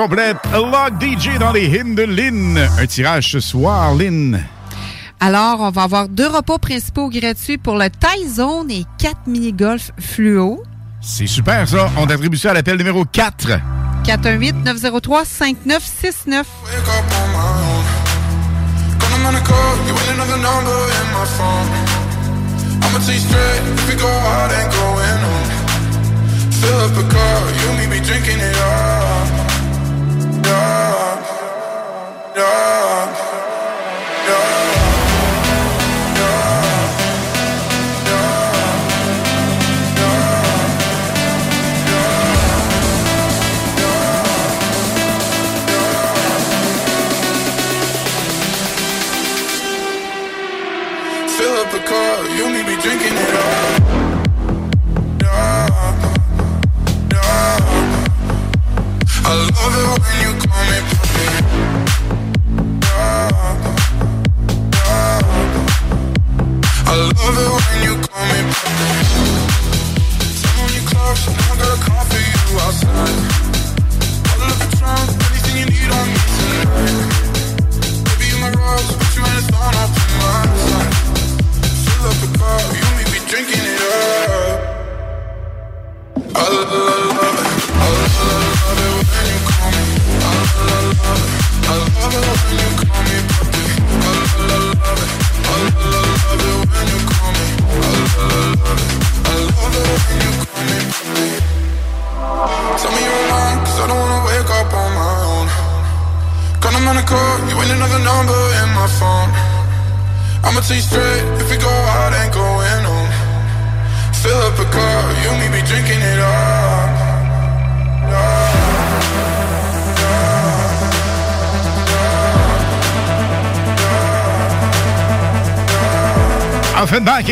Speaker 2: complète. Log DJ dans les hymnes de Lynn. Un tirage ce soir, Lynn.
Speaker 5: Alors, on va avoir deux repas principaux gratuits pour le Thai Zone et quatre mini-golf fluo.
Speaker 2: C'est super, ça. On attribue ça à l'appel numéro 4.
Speaker 5: 418-903-5969.
Speaker 6: Fill up a car, you and me drinking it all Fill up the car, you need be drinking it
Speaker 2: all.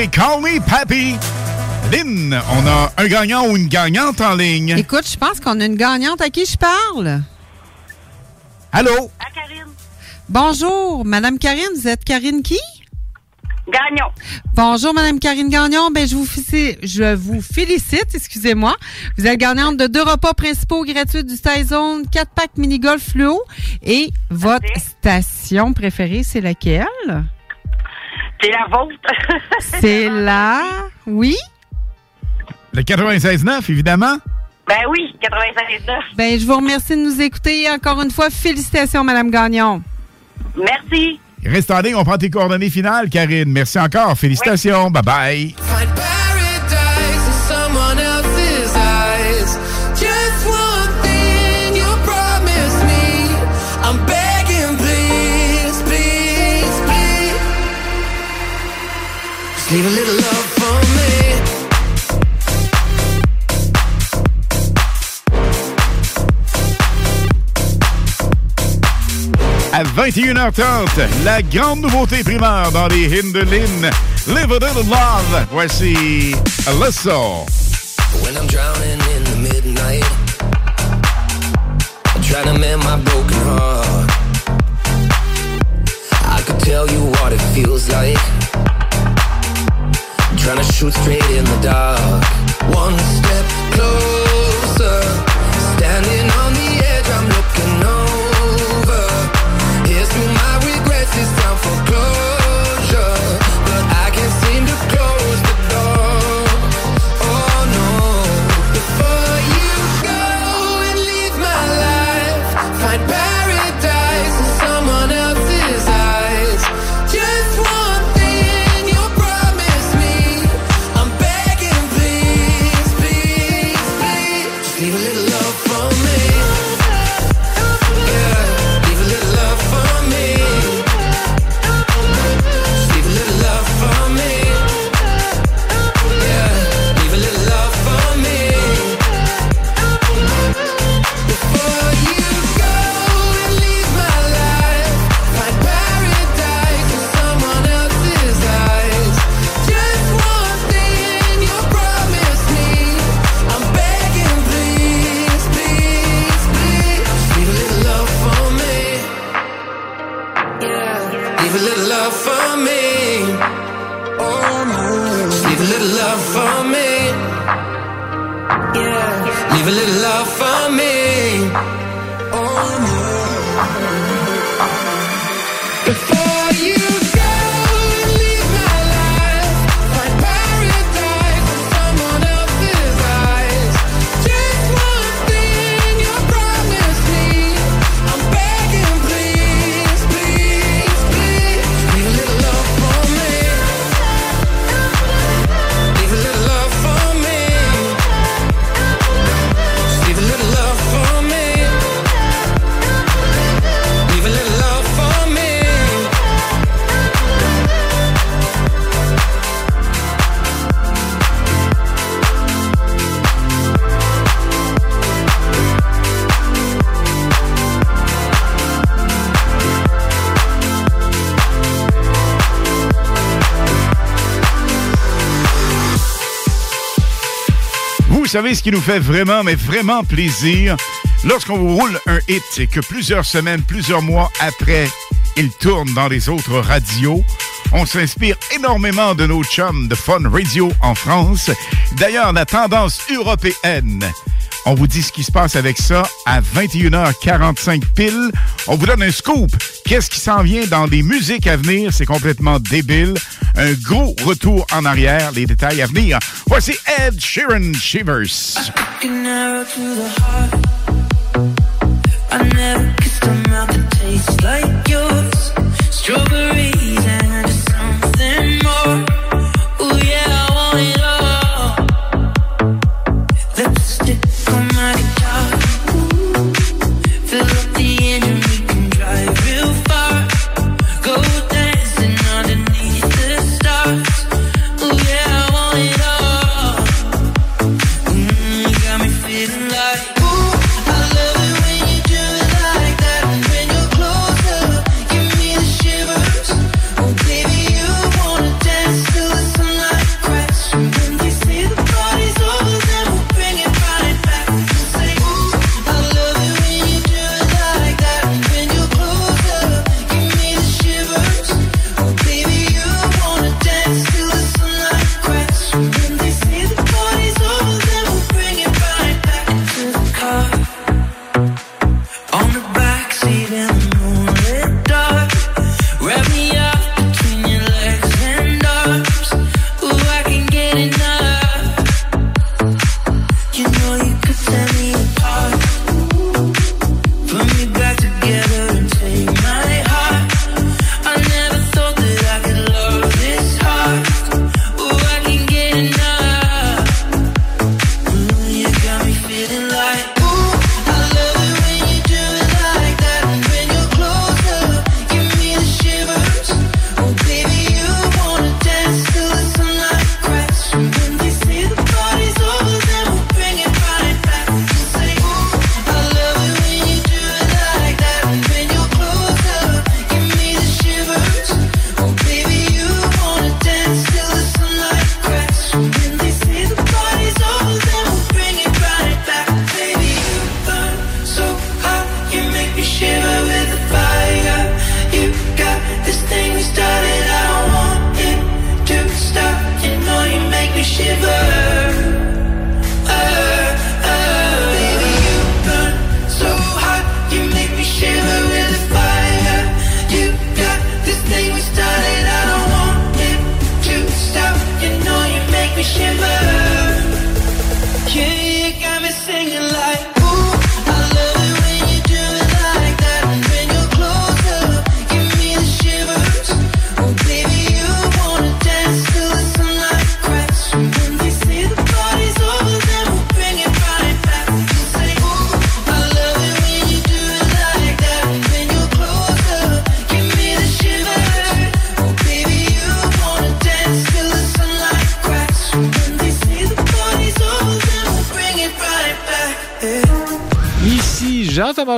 Speaker 2: Call Me Pappy. Lynn, on a un gagnant ou une gagnante en ligne.
Speaker 5: Écoute, je pense qu'on a une gagnante à qui je parle.
Speaker 2: Allô?
Speaker 21: À Karine.
Speaker 5: Bonjour, Madame Karine, vous êtes Karine qui?
Speaker 21: Gagnon.
Speaker 5: Bonjour, Madame Karine Gagnon. Ben, je vous, je vous félicite, excusez-moi. Vous êtes gagnante de deux repas principaux gratuits du Saison, quatre packs mini-golf fluo et votre station préférée, c'est laquelle?
Speaker 21: C'est la vôtre.
Speaker 5: C'est la. Oui?
Speaker 2: Le 96.9, évidemment.
Speaker 21: Ben oui, 96.9.
Speaker 5: Ben, je vous remercie de nous écouter. Encore une fois, félicitations, Madame Gagnon.
Speaker 21: Merci.
Speaker 2: Reste en ligne, on prend tes coordonnées finales, Karine. Merci encore. Félicitations. Bye-bye. À 21h30, la grande nouveauté primaire dans les hymnes de Lynn, Live a Little Love. Voici Alyssa.
Speaker 22: When I'm drowning in the midnight, I'm trying to mend my broken heart. I could tell you what it feels like. Trying to shoot straight in the dark. One step closer. Before
Speaker 2: Vous savez ce qui nous fait vraiment, mais vraiment plaisir?
Speaker 23: Lorsqu'on vous roule un hit et que plusieurs semaines, plusieurs mois après, il tourne dans les autres radios. On s'inspire énormément de nos chums de Fun Radio en France. D'ailleurs, la tendance européenne on vous dit ce qui se passe avec ça à 21h45 pile. On vous donne un scoop. Qu'est-ce qui s'en vient dans des musiques à venir? C'est complètement débile. Un gros retour en arrière. Les détails à venir. Voici Ed Sheeran Shivers.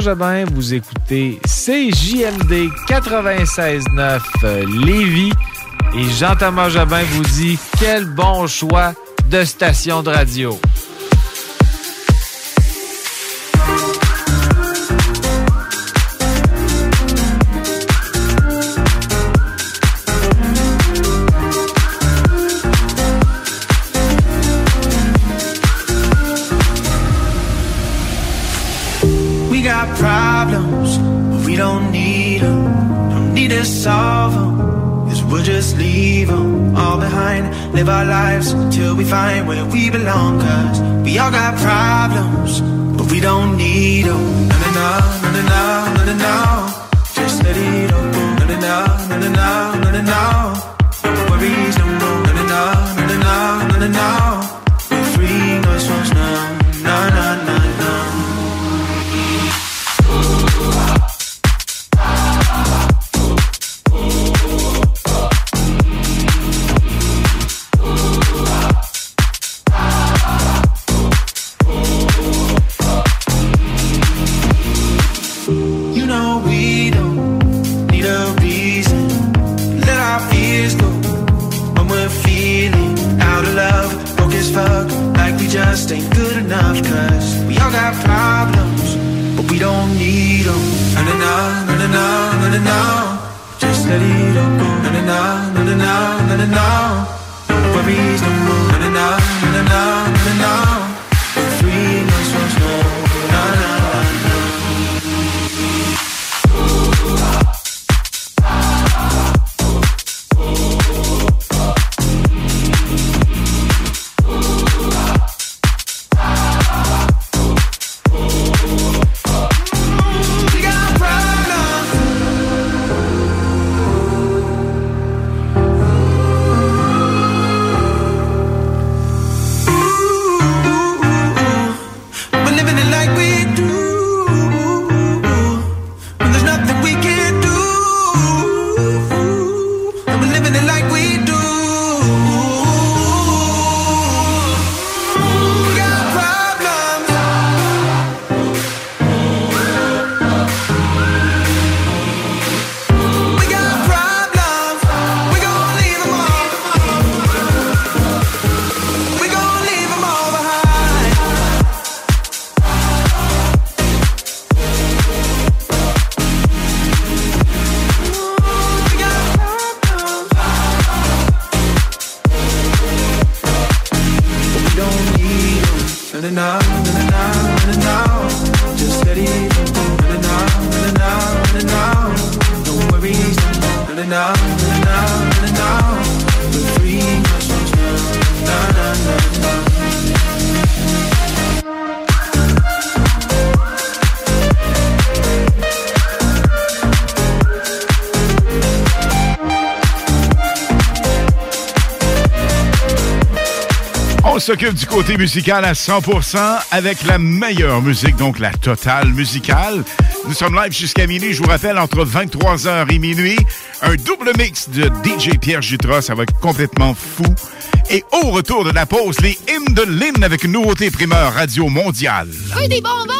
Speaker 24: Jobin, vous écoutez CJMD 96.9 euh, Lévis. Et Jean-Thomas Jobin vous dit quel bon choix de station de radio.
Speaker 25: find where we belong Cause we all got problems But we don't need them No, no, no, no, no, no, no, no Just let it all go No, no, no, no, no, no, no
Speaker 26: and now, now, now. Just steady, now, now, now. No worries, and now,
Speaker 2: now. S'occupe du côté musical à 100% avec la meilleure musique, donc la totale musicale. Nous sommes live jusqu'à minuit, je vous rappelle, entre 23h et minuit. Un double mix de DJ Pierre Jutras, ça va être complètement fou. Et au retour de la pause, les hymnes de Lynn avec une nouveauté primeur radio mondiale.
Speaker 8: Des bonbons?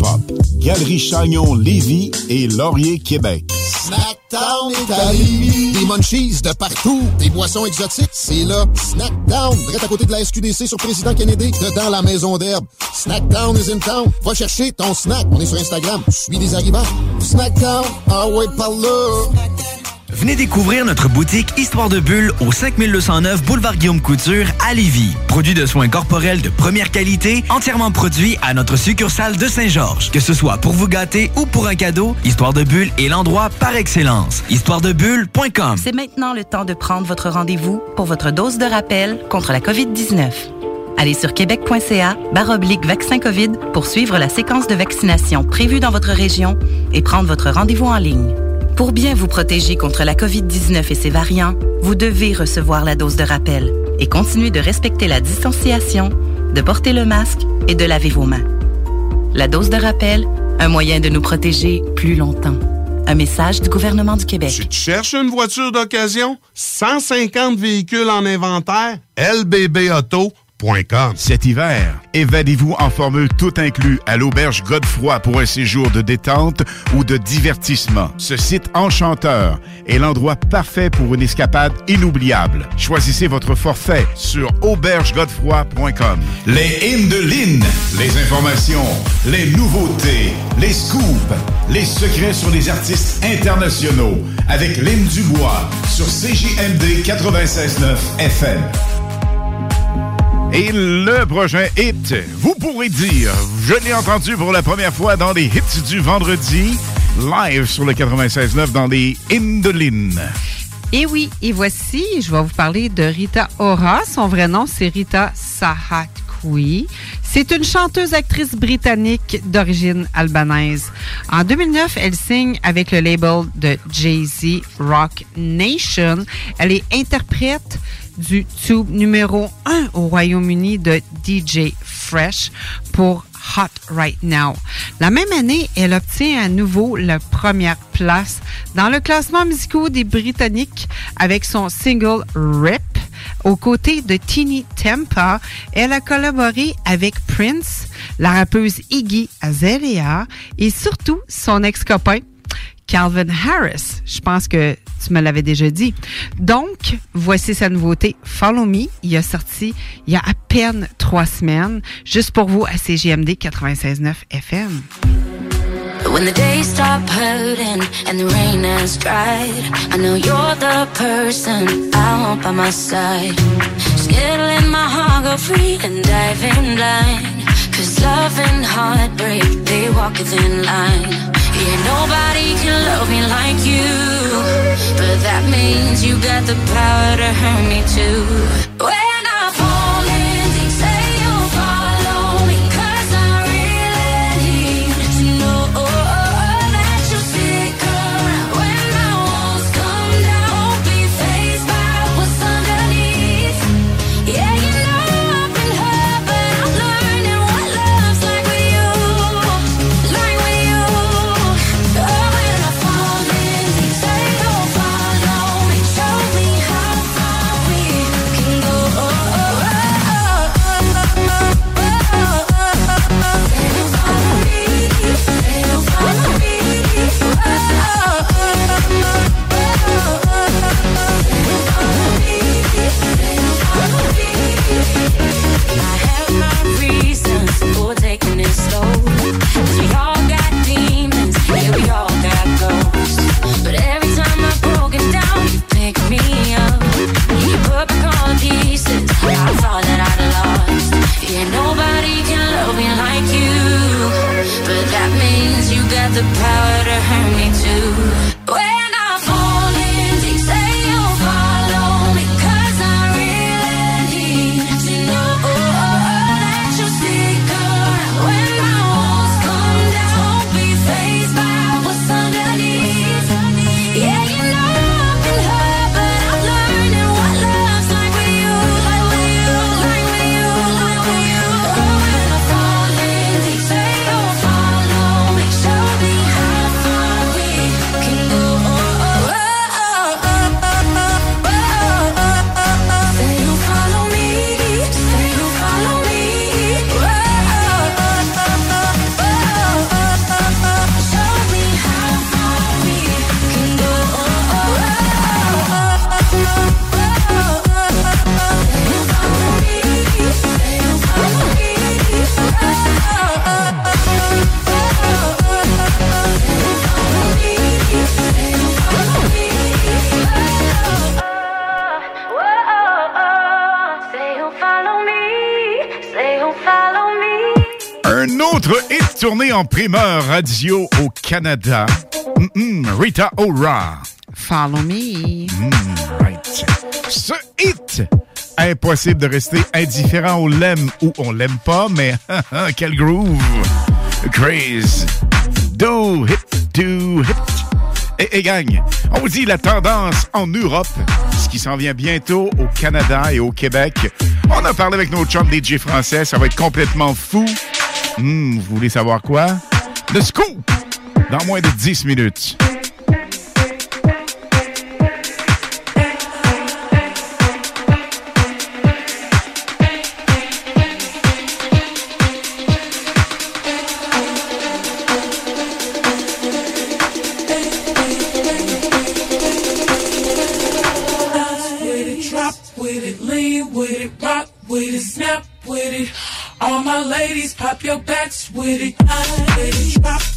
Speaker 9: Galerie Chagnon Lévis et Laurier Québec.
Speaker 27: Snackdown Italie. Des munchies de partout. Des boissons exotiques. C'est là. Snackdown. Direct à côté de la SQDC sur Président Kennedy. Dedans la maison d'herbe. Snackdown is in town. Va chercher ton snack. On est sur Instagram. Suis des arrivants. Snackdown. Ah ouais, par là.
Speaker 10: Venez découvrir notre boutique Histoire de Bulle au 5209 Boulevard Guillaume Couture à Lévis. Produit de soins corporels de première qualité, entièrement produit à notre succursale de Saint-Georges. Que ce soit pour vous gâter ou pour un cadeau, Histoire de Bulle est l'endroit par excellence. Histoiredebulle.com
Speaker 16: C'est maintenant le temps de prendre votre rendez-vous pour votre dose de rappel contre la COVID-19. Allez sur québec.ca baroblique vaccin COVID pour suivre la séquence de vaccination prévue dans votre région et prendre votre rendez-vous en ligne. Pour bien vous protéger contre la COVID-19 et ses variants, vous devez recevoir la dose de rappel et continuer de respecter la distanciation, de porter le masque et de laver vos mains. La dose de rappel, un moyen de nous protéger plus longtemps. Un message du gouvernement du Québec.
Speaker 17: Tu cherches une voiture d'occasion? 150 véhicules en inventaire? lbbauto.com.
Speaker 2: Cet hiver, évadez-vous en formule tout inclus à l'auberge Godefroy pour un séjour de détente ou de divertissement. Ce site enchanteur est l'endroit parfait pour une escapade inoubliable. Choisissez votre forfait sur aubergegodefroy.com. Les hymnes de Lynn, les informations, les nouveautés, les scoops, les secrets sur les artistes internationaux avec Lynn Dubois sur CJMD 96.9 FM. Et le prochain hit, vous pourrez dire, je l'ai entendu pour la première fois dans les hits du vendredi, live sur le 96.9 dans les Indolines.
Speaker 5: Et oui, et voici, je vais vous parler de Rita Ora. Son vrai nom, c'est Rita Sahakwi. C'est une chanteuse actrice britannique d'origine albanaise. En 2009, elle signe avec le label de Jay-Z Rock Nation. Elle est interprète du tube numéro 1 au Royaume-Uni de DJ Fresh pour Hot Right Now. La même année, elle obtient à nouveau la première place dans le classement musical des Britanniques avec son single Rip. Aux côtés de Tini Tempa, elle a collaboré avec Prince, la rappeuse Iggy Azalea et surtout son ex-copain Calvin Harris. Je pense que tu me l'avais déjà dit. Donc, voici sa nouveauté Follow Me. Il a sorti il y a à peine trois semaines, juste pour vous à CGMD 96.9 FM.
Speaker 28: When the days stop hurting and the rain has dried, I know you're the person I want by my side. Let my heart go free and dive in blind. Cause love and heartbreak, they walk a thin line. Yeah, nobody can love me like you. But that means you got the power to hurt me too. The power to hurt me too.
Speaker 2: Autre hit tourné en primeur radio au Canada. Mm-mm, Rita Ora.
Speaker 5: Follow me.
Speaker 2: Mm, right. Ce hit, impossible de rester indifférent. On l'aime ou on l'aime pas, mais quel groove. Craze. Do hit, do hit. Et, et gang, on vous dit la tendance en Europe, ce qui s'en vient bientôt au Canada et au Québec. On a parlé avec nos chums DJ français, ça va être complètement fou. Hmm, vous voulez savoir quoi? Le scoop! Dans moins de 10 minutes.
Speaker 26: Ladies, pop your backs with it. With it,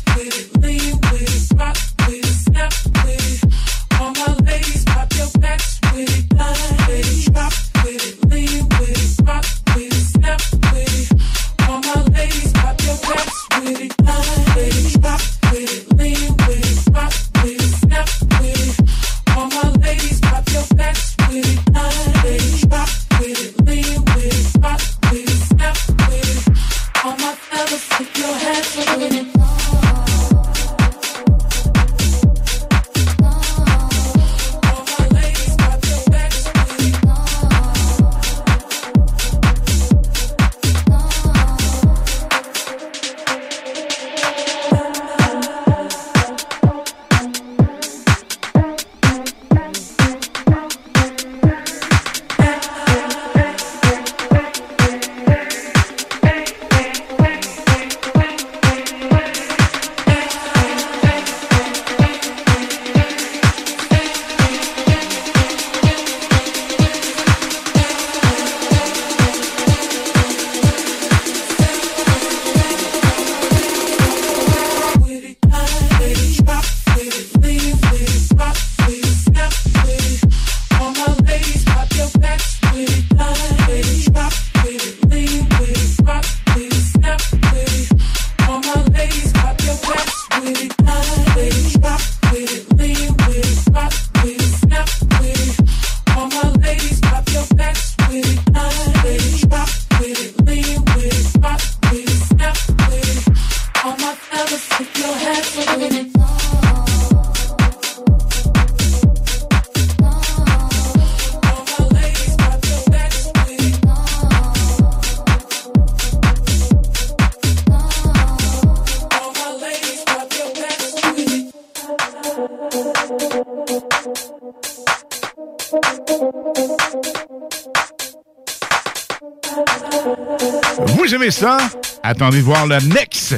Speaker 28: Attendez de voir le next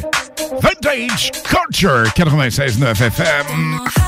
Speaker 28: Vintage Culture 96.9 FM.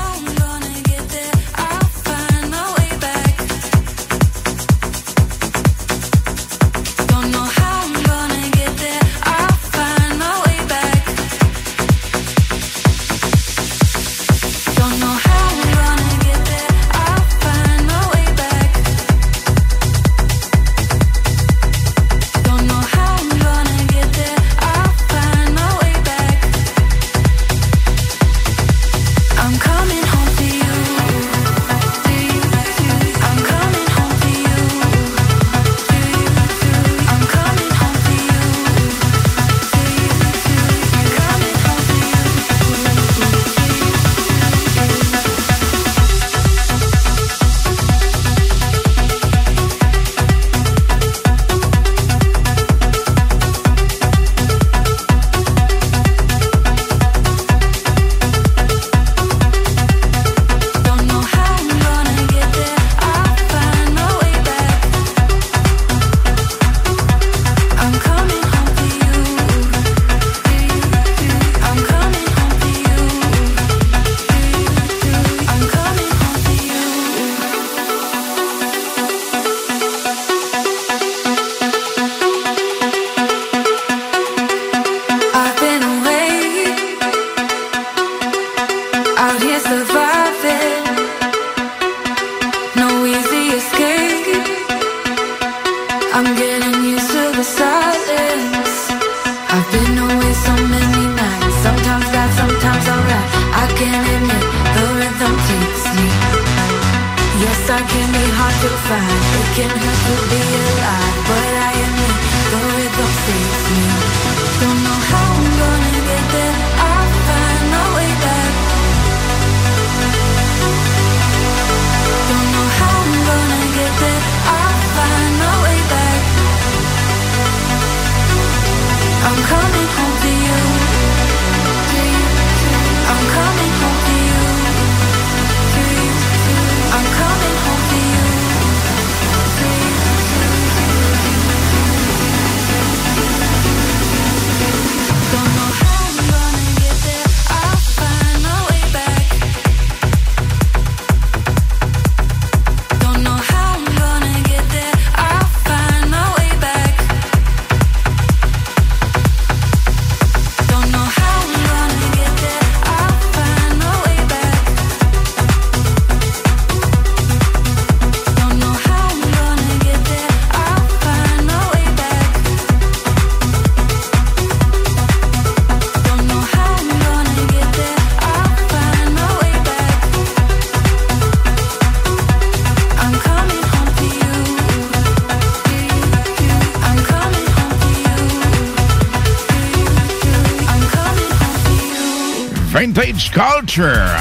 Speaker 28: Culture.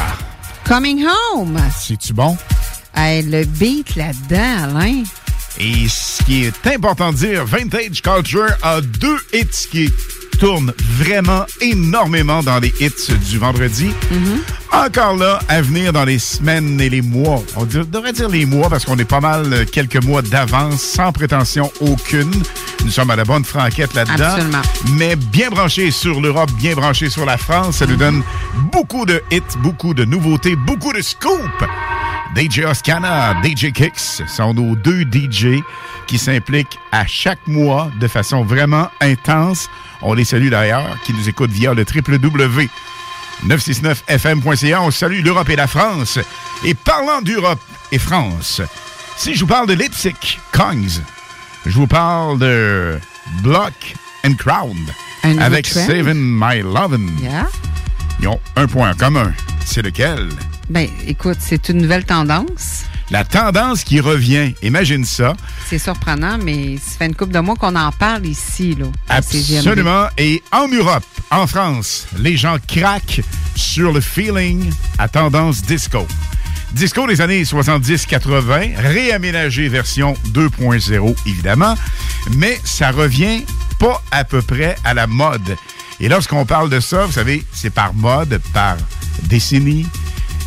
Speaker 5: Coming home.
Speaker 28: C'est-tu bon?
Speaker 5: Hey, le beat là-dedans, Alain.
Speaker 28: Et ce qui est important de dire, Vintage Culture a deux hits qui tournent vraiment énormément dans les hits du vendredi. Encore là, à venir dans les semaines et les mois. On devrait dire les mois parce qu'on est pas mal euh, quelques mois d'avance, sans prétention aucune. Nous sommes à la bonne franquette là-dedans.
Speaker 5: Absolument.
Speaker 28: Mais bien branché sur l'Europe, bien branché sur la France. Ça nous donne beaucoup de hits, beaucoup de nouveautés, beaucoup de scoops. DJ Oscana, DJ Kicks sont nos deux DJ qui s'impliquent à chaque mois de façon vraiment intense. On les salue d'ailleurs, qui nous écoutent via le www. 969fm.ca. On salue l'Europe et la France. Et parlant d'Europe et France, si je vous parle de Lipsic Kongs, je vous parle de Block and Crown avec. Saving My Lovin'.
Speaker 5: Yeah.
Speaker 28: Ils ont un point en commun. C'est lequel?
Speaker 5: Ben, écoute, c'est une nouvelle tendance.
Speaker 28: La tendance qui revient. Imagine ça.
Speaker 5: C'est surprenant, mais ça fait une couple de mois qu'on en parle ici, là.
Speaker 28: Absolument. Et en Europe, en France, les gens craquent sur le feeling à tendance disco. Disco des années 70-80, réaménagé version 2.0 évidemment, mais ça revient pas à peu près à la mode. Et lorsqu'on parle de ça, vous savez, c'est par mode, par décennie.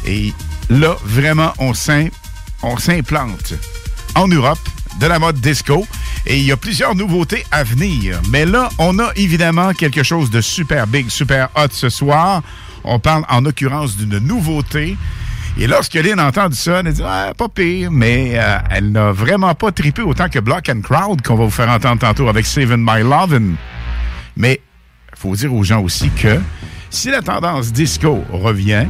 Speaker 28: Et là, vraiment, on s'im- on s'implante
Speaker 2: en Europe de la mode disco. Et il y a plusieurs nouveautés à venir. Mais là, on a évidemment quelque chose de super big, super hot ce soir. On parle en occurrence d'une nouveauté. Et lorsque Lynn a entendu ça, elle a dit ah, pas pire, mais euh, elle n'a vraiment pas trippé autant que Block and Crowd qu'on va vous faire entendre tantôt avec Saving My Lovin'. Mais faut dire aux gens aussi que si la tendance disco revient,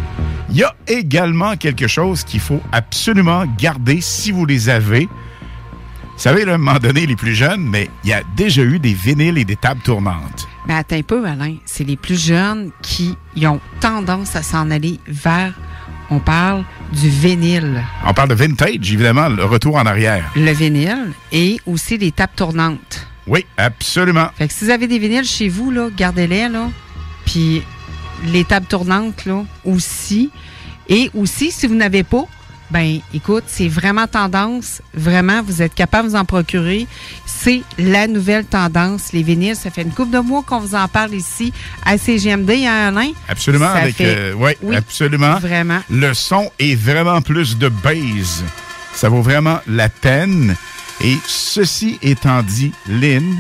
Speaker 2: il y a également quelque chose qu'il faut absolument garder si vous les avez. Vous savez, là, à un moment donné, les plus jeunes, mais il y a déjà eu des vinyles et des tables tournantes.
Speaker 5: Mais attends un peu, Alain. C'est les plus jeunes qui ont tendance à s'en aller vers, on parle du vinyle.
Speaker 2: On parle de vintage, évidemment, le retour en arrière.
Speaker 5: Le vinyle et aussi les tables tournantes.
Speaker 2: Oui, absolument.
Speaker 5: Fait que si vous avez des vinyles chez vous, là, gardez-les, là. Puis les tables tournantes, là, aussi. Et aussi, si vous n'avez pas, ben, écoute, c'est vraiment tendance. Vraiment, vous êtes capable de vous en procurer. C'est la nouvelle tendance, les vinyles. Ça fait une couple de mois qu'on vous en parle ici à CGMD, hein, Alain?
Speaker 2: Absolument.
Speaker 5: Ça
Speaker 2: avec,
Speaker 5: fait-
Speaker 2: euh, ouais,
Speaker 5: oui,
Speaker 2: absolument.
Speaker 5: Vraiment.
Speaker 2: Le son est vraiment plus de base. Ça vaut vraiment la peine. Et ceci étant dit, Lynn,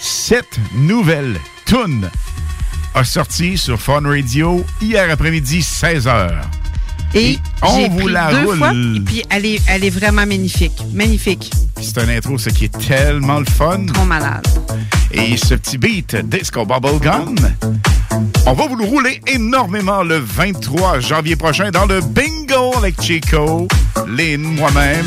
Speaker 2: cette nouvelle tune a sorti sur Fun Radio hier après-midi, 16h.
Speaker 5: Et,
Speaker 2: on vous
Speaker 5: pris
Speaker 2: la
Speaker 5: deux
Speaker 2: roule.
Speaker 5: fois, et puis elle est, elle est vraiment magnifique. Magnifique.
Speaker 2: C'est un intro, ce qui est tellement le fun.
Speaker 5: Trop malade.
Speaker 2: Et ce petit beat Disco Bubblegum, on va vous le rouler énormément le 23 janvier prochain dans le Bingo avec Chico, Lynn, moi-même.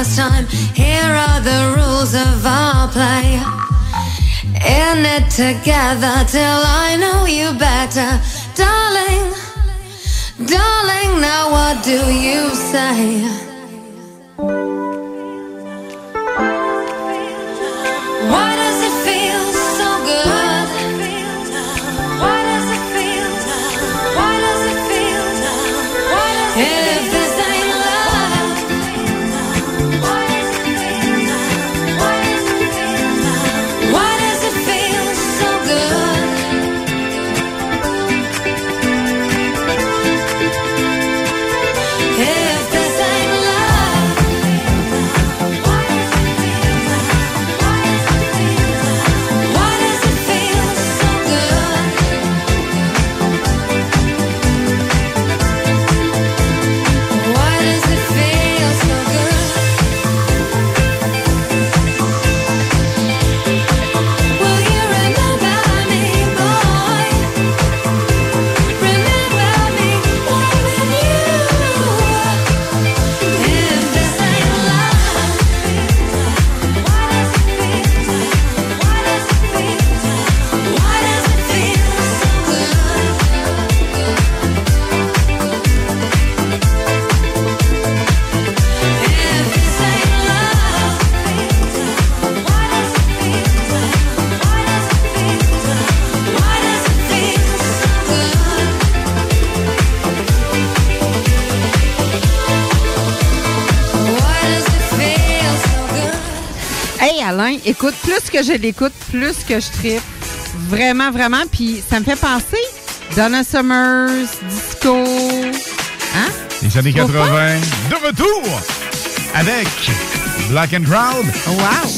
Speaker 29: pastime. Here are the rules of our play. In it together till I know you better, darling. Darling, now what do you say?
Speaker 5: Écoute, plus que je l'écoute, plus que je tripe. Vraiment, vraiment. Puis ça me fait penser Donna Summers, disco. Hein?
Speaker 2: Les années
Speaker 5: Tu trouves
Speaker 2: 80,
Speaker 5: pas?
Speaker 2: de retour avec Black and Proud.
Speaker 5: Wow!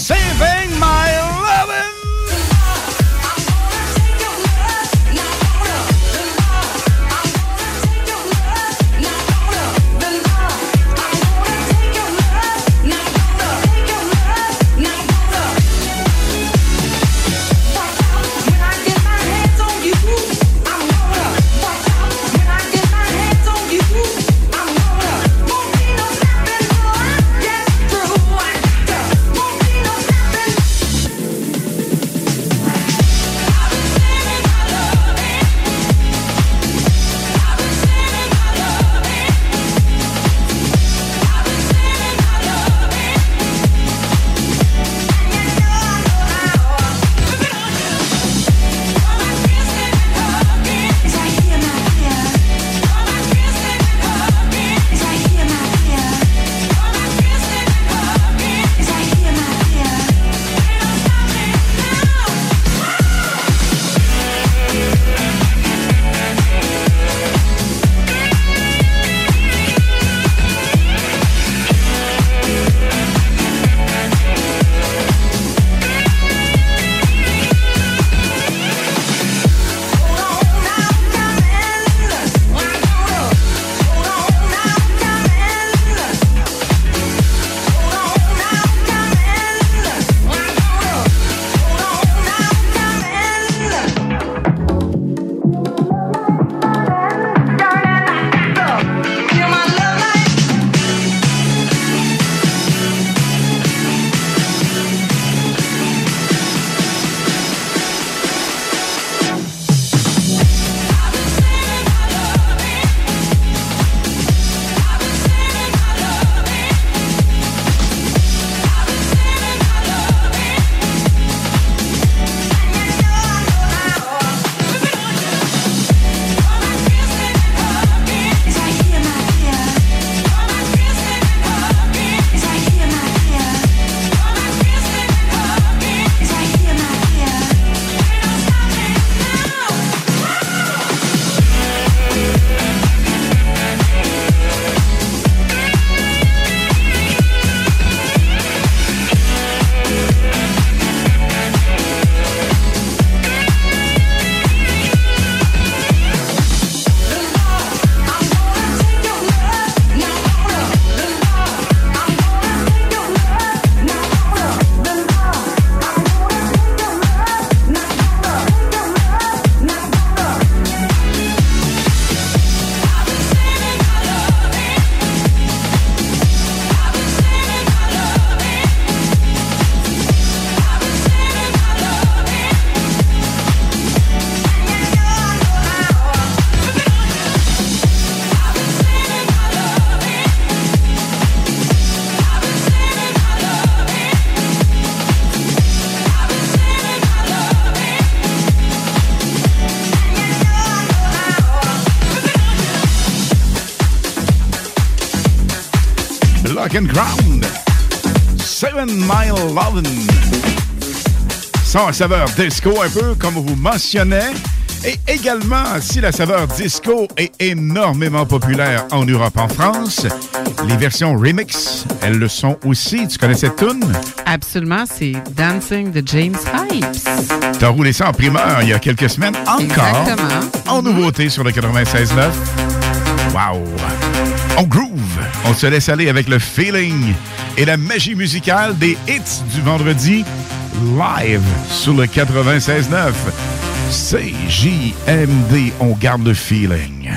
Speaker 2: And Ground. Seven Mile Lovin'. Sans saveur disco un peu, comme vous mentionnez. Et également, si la saveur disco est énormément populaire en Europe, en France, les versions remix, elles le sont aussi. Tu connais cette tune?
Speaker 5: Absolument, c'est Dancing de James Hypes.
Speaker 2: T'as roulé ça en primeur il y a quelques semaines encore.
Speaker 5: Exactement.
Speaker 2: En nouveauté sur le 96.9. Wow! On groove. On se laisse aller avec le feeling et la magie musicale des hits du vendredi live sur le 96.9. CJMD, on garde le feeling.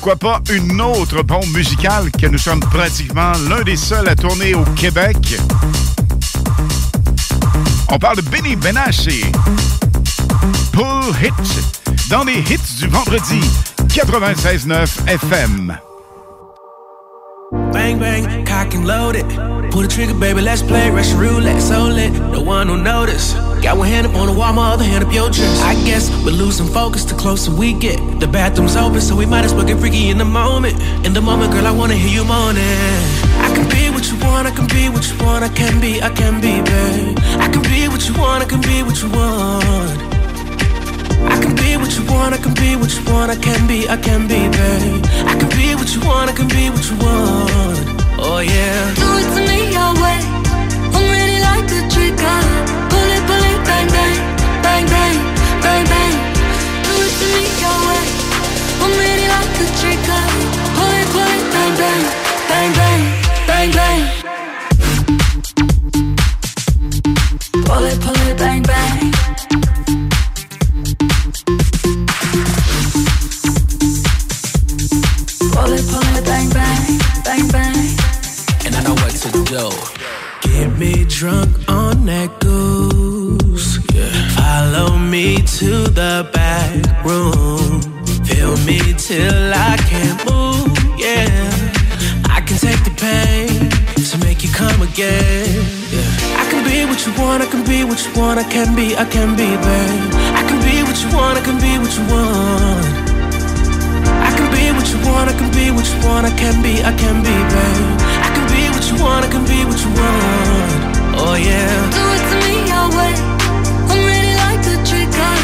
Speaker 2: Pourquoi pas une autre bombe musicale que nous sommes pratiquement l'un des seuls à tourner au Québec. On parle de Benny Benassi. Pull Hits dans les hits du vendredi 96.9 FM.
Speaker 20: Bang bang, cock and load it. Trigger, baby, let's play no one will notice. Got one hand up on the wall, my other hand up your chest. I guess we're losing focus the closer we get. The bathroom's open, so we might as well get freaky in the moment. In the moment, girl, I wanna hear you moaning. I can be what you want, I can be what you want, I can be, I can be, babe. I can be what you want, I can be what you want. I can be what you want, I can be what you want, I can be, I can be, babe. I can be what you want, I can be what you want. Oh yeah.
Speaker 28: Do it to me your way. Bang, bang to way. Like a trigger. Pull it, pull it, bang bang, bang bang, bang bang. Pull it, pull it, bang bang.
Speaker 20: Want. I can be. I can be, babe. I can be what you want. I can be what you want. I can be what you want, I can be what you want, I can be, I can be, babe. I can be what you want, I can be what you want. Oh yeah.
Speaker 28: Do it to me your way. I'm ready like a trigger.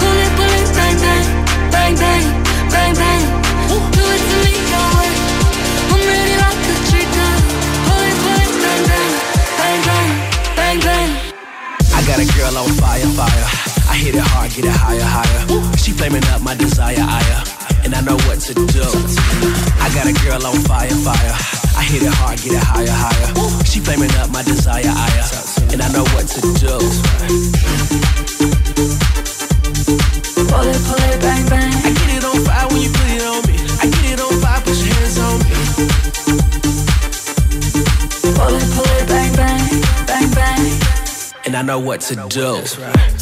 Speaker 28: Pull it, pull it, bang bang, bang bang, bang bang. Do it to me
Speaker 20: I got a girl on fire, fire. I hit it hard, get it higher, higher. She flaming up my desire, higher. And I know what to do. I got a girl on fire, fire. I hit it hard, get it higher, higher. She flaming up my desire, higher. And I know what to do.
Speaker 28: Pull it, pull it, bang bang.
Speaker 20: I get it on fire when you put it on me. I get it on fire, put your And I know what to do.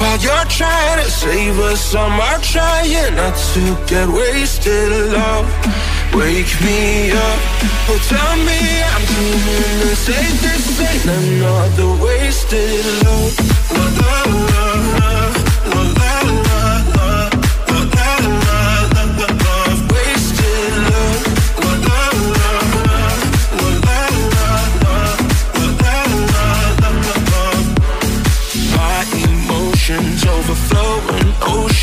Speaker 7: while you're trying to save us. Are trying not to get wasted love.
Speaker 30: Wake me up, oh tell me I'm dreaming the safest ain't another wasted love. La la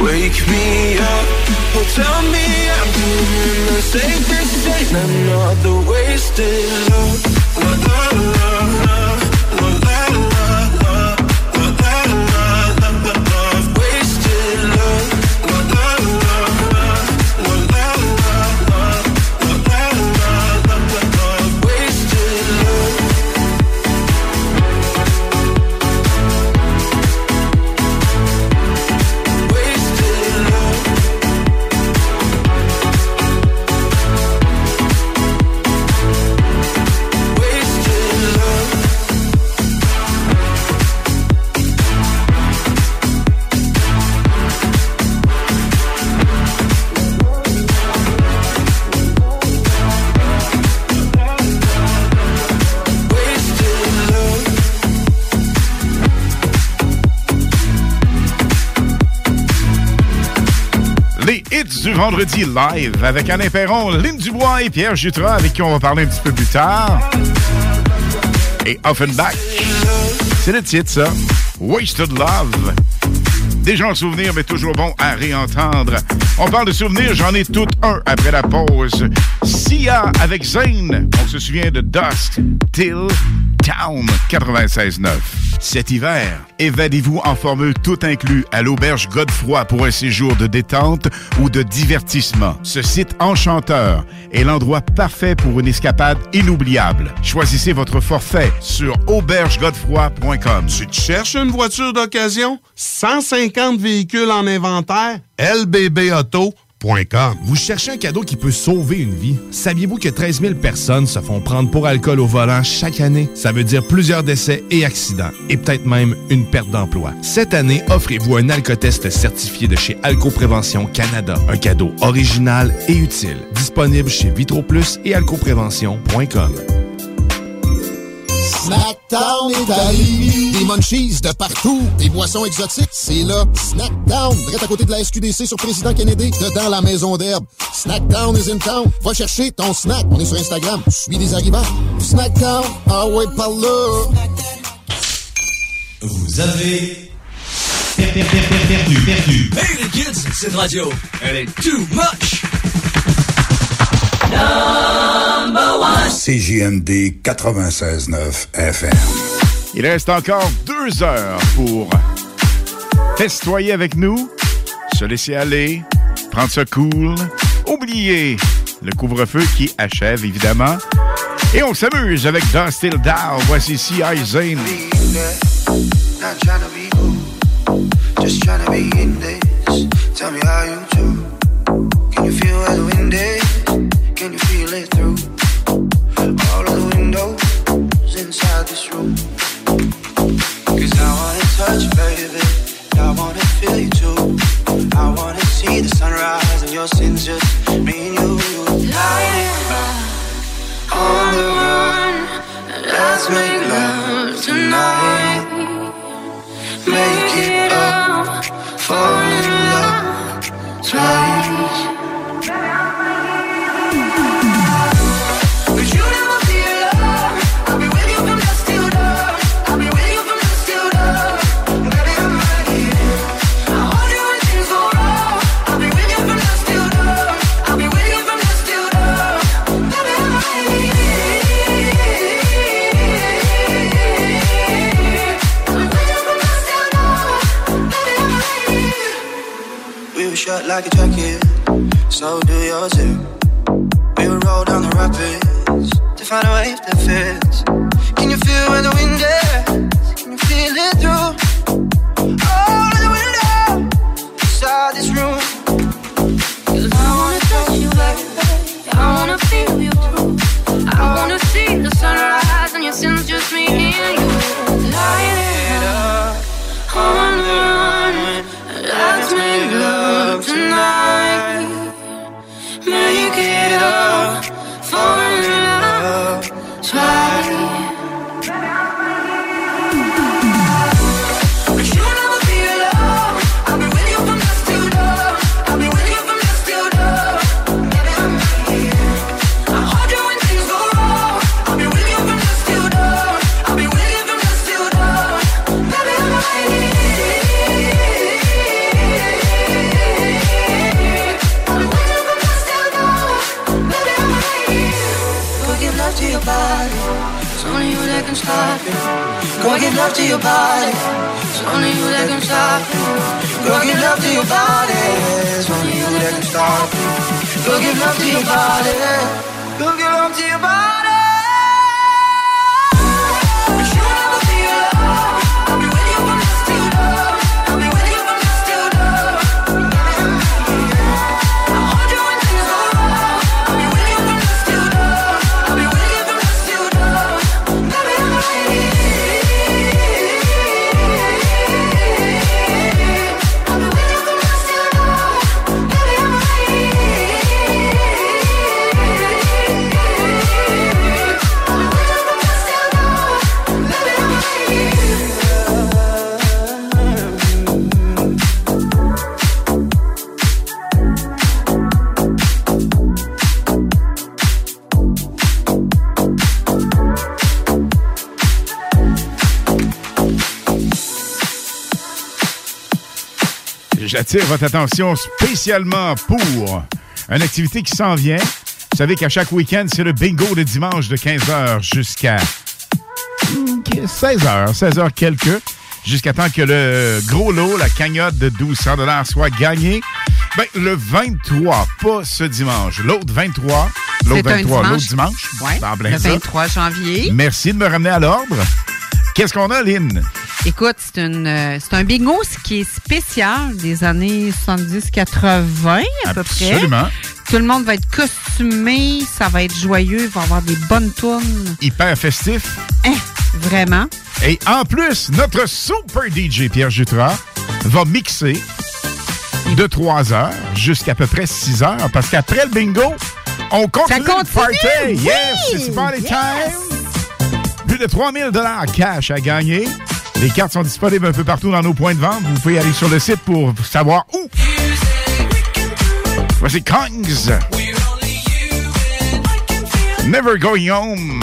Speaker 30: wake me up. Oh, tell me I'm doing the safest. Ain't another wasted love. La la la la, la
Speaker 2: vendredi live avec Alain Perron, Lynn Dubois et Pierre Jutras avec qui on va parler un petit peu plus tard. Et Offenbach. C'est le titre, ça. Wasted Love. Déjà en souvenir, mais toujours bon à réentendre. On parle de souvenirs, j'en ai tout un après la pause. Sia avec Zane. On se souvient de Dust Till Town 96.9. Cet hiver, évadez-vous en formule tout inclus à l'auberge Godefroy pour un séjour de détente ou de divertissement. Ce site enchanteur est l'endroit parfait pour une escapade inoubliable. Choisissez votre forfait sur aubergegodefroy.com.
Speaker 17: Tu te cherches une voiture d'occasion? 150 véhicules en inventaire? lbbauto.com.
Speaker 31: Vous cherchez un cadeau qui peut sauver une vie? Saviez-vous que 13 000 personnes se font prendre pour alcool au volant chaque année? Ça veut dire plusieurs décès et accidents, et peut-être même une perte d'emploi. Cette année, offrez-vous un alcotest certifié de chez Alcoprévention Canada. Un cadeau original et utile. Disponible chez Vitroplus et alcoprévention.com.
Speaker 27: Snackdown Italie. Des munchies de partout. Des boissons exotiques. C'est là. Snackdown. Direct à côté de la SQDC sur Président Kennedy. Dedans la maison d'herbe. Snackdown is in town. Va chercher ton snack. On est sur Instagram. Suis des arrivants. Snackdown. Ah ouais, par là.
Speaker 10: Vous avez per- per- per- per- perdu, perdu. Hey les kids, cette radio, elle est too much. Number one.
Speaker 32: CJMD 96.9 FM.
Speaker 2: Il reste encore deux heures pour festoyer avec nous, se laisser aller, prendre ça cool, oublier le couvre-feu qui achève évidemment. Et on s'amuse avec Dust Till Down. Voici C.I. Zane.
Speaker 33: Not trying to be cool, just trying to be in this. Tell me how you do. Can you feel the wind is? Make love tonight. Make it like a jacket, so do yours too. We will
Speaker 28: roll down the rapids to find a wave that fits. Can you feel where the wind is? now
Speaker 33: It's only you that can stop it.
Speaker 28: Go give love to your body.
Speaker 33: It's only you that can stop it.
Speaker 28: Go give love to your body. Go give love to your body.
Speaker 2: J'attire votre attention spécialement pour une activité qui s'en vient. Vous savez qu'à chaque week-end, c'est le bingo de dimanche de 15h jusqu'à 16h, 16h quelques, jusqu'à temps que le gros lot, la cagnotte de 1200 soit gagné. Ben, le 23, pas ce dimanche. L'autre 23, l'autre
Speaker 5: C'est un
Speaker 2: 23, l'autre
Speaker 5: dimanche. Ouais, le
Speaker 2: ça.
Speaker 5: 23 janvier.
Speaker 2: Merci de me ramener à l'ordre. Qu'est-ce qu'on a, Lynn?
Speaker 5: Écoute, c'est une, euh, c'est un bingo ce qui est spécial des années 70-80 à peu près.
Speaker 2: Absolument.
Speaker 5: Tout le monde va être costumé, ça va être joyeux, il va y avoir des bonnes tunes.
Speaker 2: Hyper festif.
Speaker 5: Hein, vraiment.
Speaker 2: Et en plus, notre super DJ Pierre Jutras va mixer de 3 heures jusqu'à peu près 6 heures parce qu'après le bingo, on continue,
Speaker 5: Ça
Speaker 2: le party.
Speaker 5: continue,
Speaker 2: Yes, it's party
Speaker 5: yes.
Speaker 2: time. Plus de 3000 dollars cash à gagner. Les cartes sont disponibles un peu partout dans nos points de vente. Vous pouvez aller sur le site pour savoir où. Voici Kongs. Never Going Home.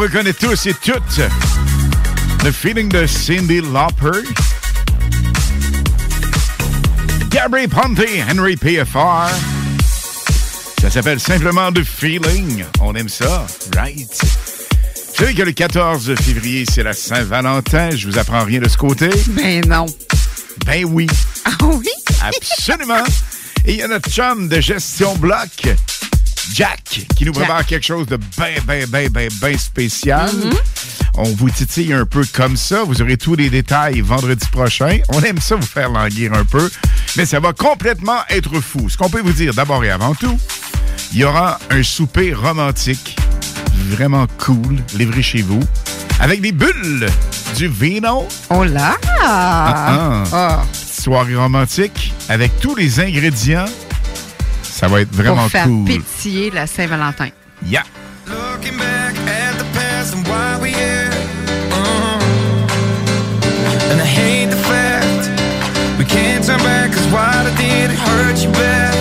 Speaker 2: reconnaît tous et toutes le feeling de Cindy Lauper. Gabri Ponte, Henry PFR. Ça s'appelle simplement The Feeling. On aime ça, right? Vous savez que le 14 février, c'est la Saint-Valentin. Je vous apprends rien de ce côté.
Speaker 5: Ben non.
Speaker 2: Ben oui.
Speaker 5: Ah oui?
Speaker 2: Absolument. Et il y a notre chum de gestion bloc qui nous prépare quelque chose de bien, bien, bien, bien, bien spécial. Mm-hmm. On vous titille un peu comme ça. Vous aurez tous les détails vendredi prochain. On aime ça vous faire languir un peu, mais ça va complètement être fou. Ce qu'on peut vous dire d'abord et avant tout, il y aura un souper romantique vraiment cool, livré chez vous, avec des bulles, du vino.
Speaker 5: Oh là!
Speaker 2: Ah, ah. ah. Soirée romantique avec tous les ingrédients ça va être vraiment
Speaker 5: pour faire
Speaker 2: cool.
Speaker 5: pétiller la Saint-Valentin.
Speaker 2: Yeah!
Speaker 34: We can't turn back cause what I did it hurt you bad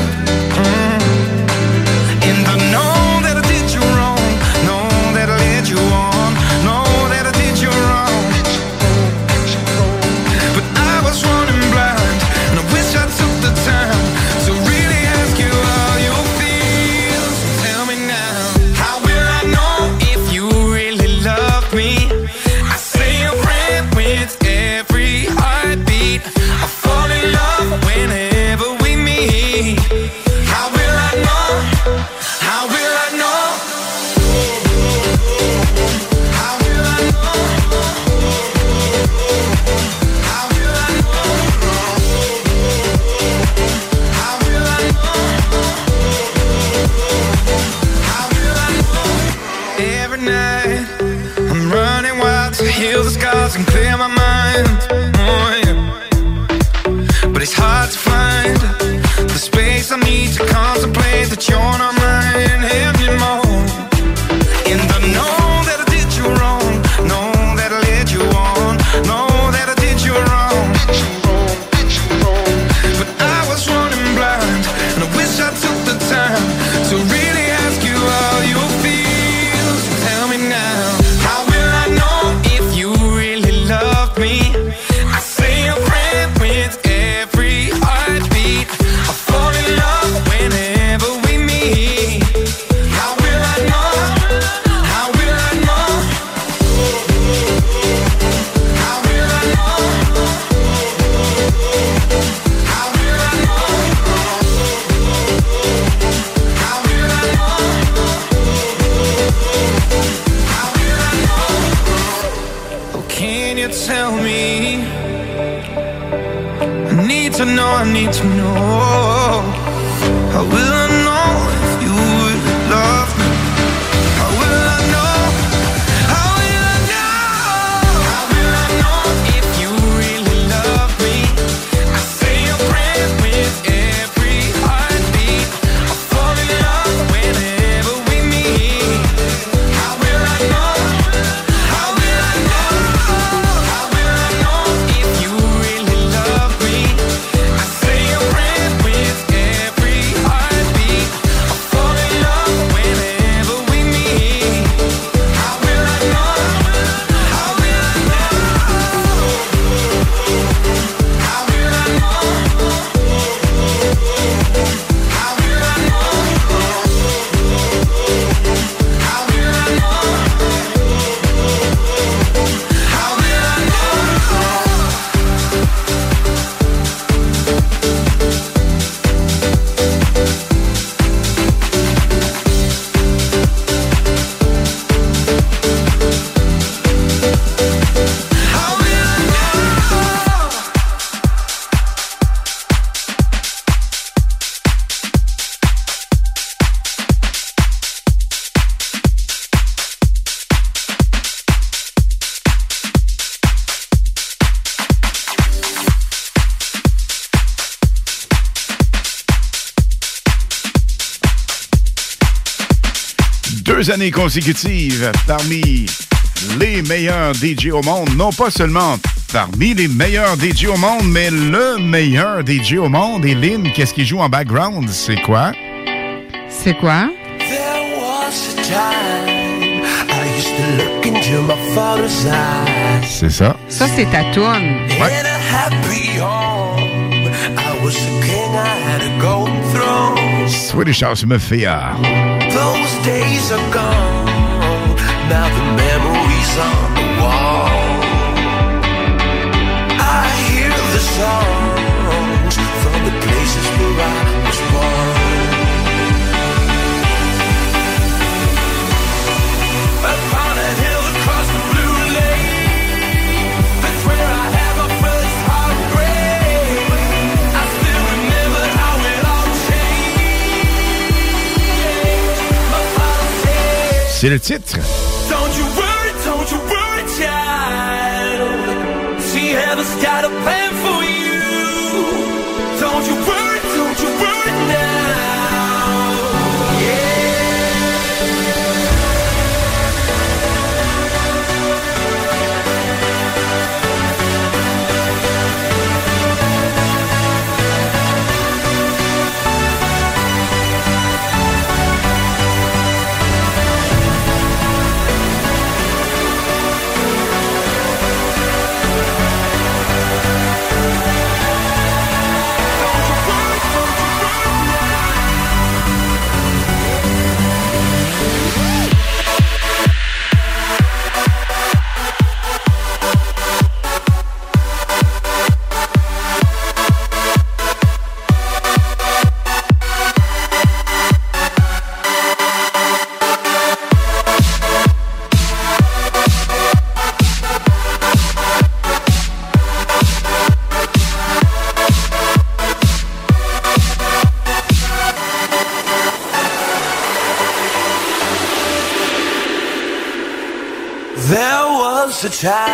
Speaker 2: années parmi les meilleurs DJ au monde, non pas seulement parmi les meilleurs DJ au monde, mais le meilleur DJ au monde. Et Lynn, qu'est-ce qu'il joue en background? C'est quoi?
Speaker 5: C'est quoi?
Speaker 35: There was a time I used to look into my father's eyes.
Speaker 2: C'est ça.
Speaker 5: Ça, c'est ta
Speaker 35: tourne.
Speaker 2: Swedish House Mafia.
Speaker 35: Those days are gone. Now the memories are.
Speaker 2: C'est le titre.
Speaker 35: Don't you worry, don't you worry, child. She has got a plan for you. Don't you worry.
Speaker 36: to
Speaker 19: try.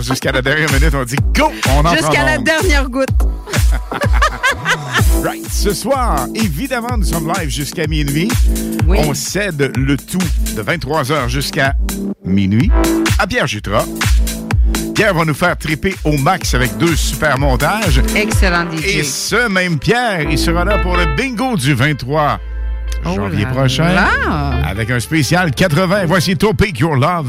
Speaker 19: jusqu'à la dernière minute. On dit go, on en
Speaker 5: Jusqu'à la dernière goutte.
Speaker 19: right. Ce soir, évidemment, nous sommes live jusqu'à minuit. Oui. On cède le tout de 23h jusqu'à minuit à Pierre Jutras. Pierre va nous faire triper au max avec deux super montages.
Speaker 5: Excellent DJ.
Speaker 19: Et ce même Pierre, il sera là pour le bingo du 23 janvier prochain avec un spécial 80. Voici Topic Your Love.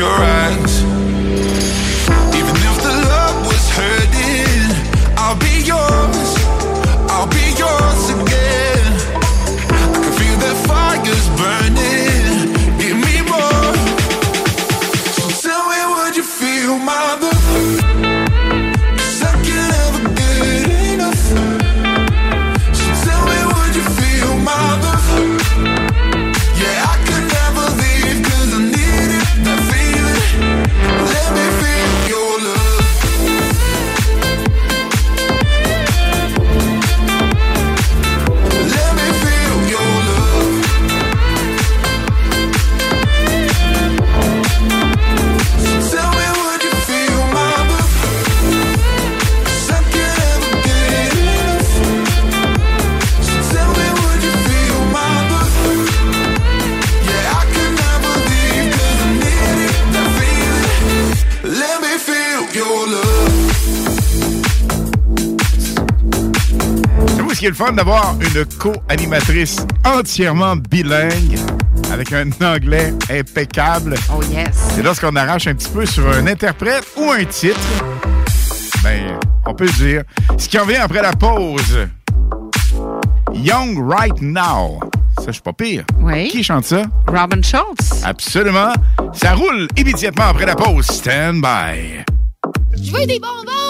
Speaker 7: you're right
Speaker 2: ce qui est le fun d'avoir une co-animatrice entièrement bilingue avec un anglais impeccable.
Speaker 5: Oh yes.
Speaker 2: C'est lorsqu'on arrache un petit peu sur un interprète ou un titre. Ben, on peut le dire. Ce qui en vient après la pause. Young Right Now. Ça, je suis pas pire.
Speaker 5: Oui.
Speaker 2: Qui chante ça?
Speaker 5: Robin Schultz.
Speaker 2: Absolument. Ça roule immédiatement après la pause. Stand by.
Speaker 37: Je veux des bonbons!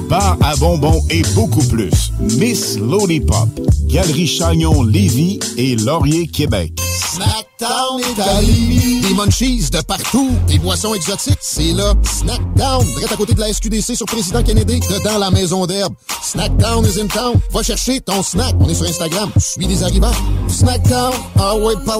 Speaker 9: bar à bonbons et beaucoup plus. Miss Lollipop, Galerie Chagnon Lévis et Laurier Québec.
Speaker 27: Snackdown Italie. Des munchies de partout. Des boissons exotiques. C'est là. Snackdown. Direct à côté de la SQDC sur Président Kennedy. Dedans la maison d'herbe. Snackdown is in town. Va chercher ton snack. On est sur Instagram. Suis des arrivants. Snackdown. Ah ouais, par.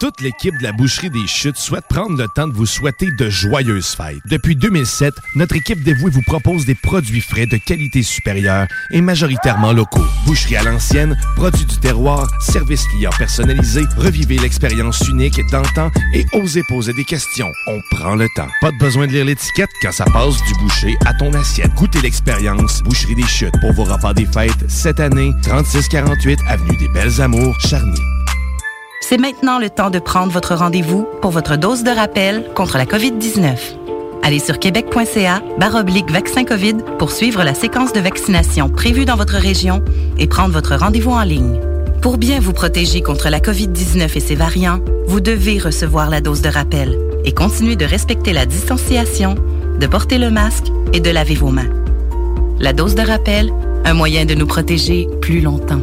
Speaker 31: Toute l'équipe de la Boucherie des Chutes souhaite prendre le temps de vous souhaiter de joyeuses fêtes. Depuis 2007, notre équipe dévouée vous propose des produits frais de qualité supérieure et majoritairement locaux. Boucherie à l'ancienne, produits du terroir, service client personnalisé, revivez l'expérience unique d'antan et osez poser des questions. On prend le temps. Pas de besoin de lire l'étiquette quand ça passe du boucher à ton assiette. Goûtez l'expérience Boucherie des Chutes pour vos repas des fêtes cette année, 3648 Avenue des Belles Amours, Charny.
Speaker 16: C'est maintenant le temps de prendre votre rendez-vous pour votre dose de rappel contre la COVID-19. Allez sur québec.ca baroblique vaccin COVID pour suivre la séquence de vaccination prévue dans votre région et prendre votre rendez-vous en ligne. Pour bien vous protéger contre la COVID-19 et ses variants, vous devez recevoir la dose de rappel et continuer de respecter la distanciation, de porter le masque et de laver vos mains. La dose de rappel, un moyen de nous protéger plus longtemps.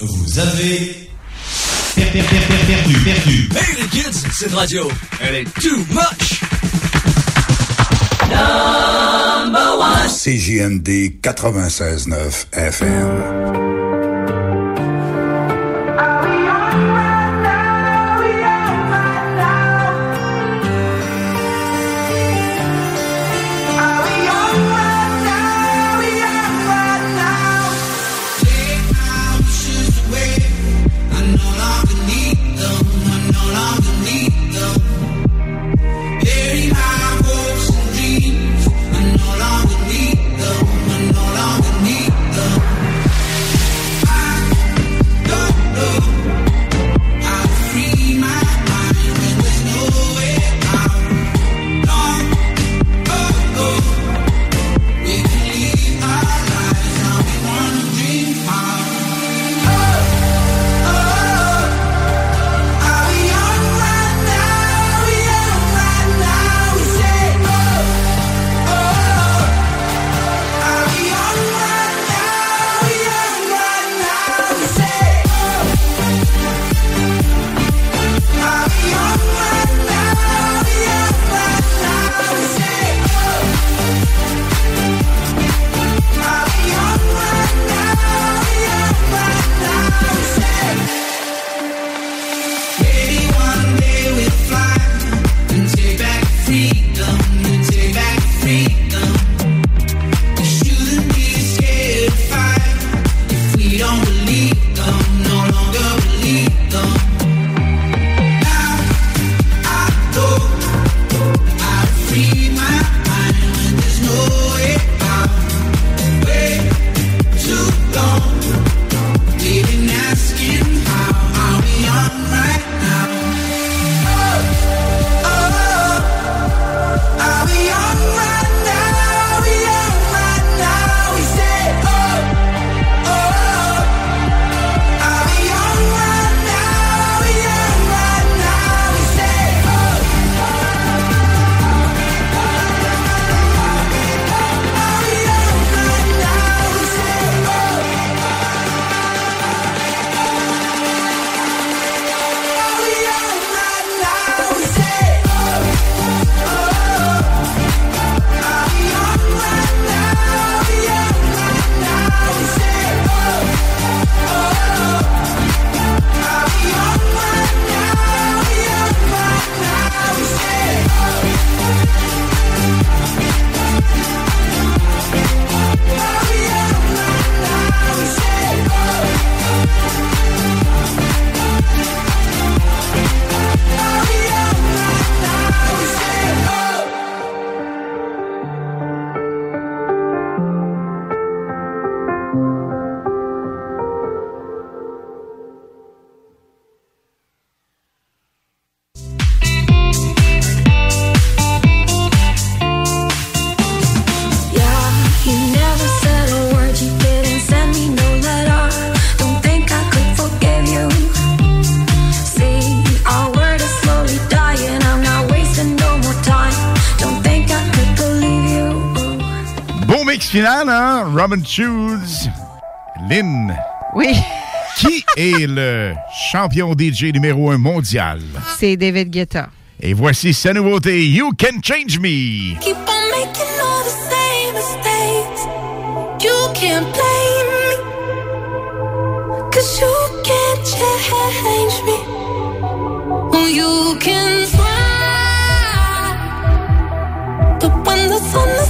Speaker 18: Vous avez per- per- per- per- perdu, perdu. Hey les kids, cette radio, elle est too much.
Speaker 19: Number one. CJMD 96.9 FM.
Speaker 2: Hein? Robin Shoes. Lynn.
Speaker 5: Oui.
Speaker 2: Qui est le champion DJ numéro un mondial?
Speaker 5: C'est David Guetta.
Speaker 2: Et voici sa nouveauté, You Can Change Me.
Speaker 28: Keep on making all the same mistakes. You can't blame me. Cause you can't change me. Oh, you can try. But when the sun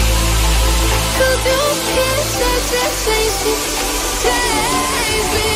Speaker 28: Cause you can't change, change, change me.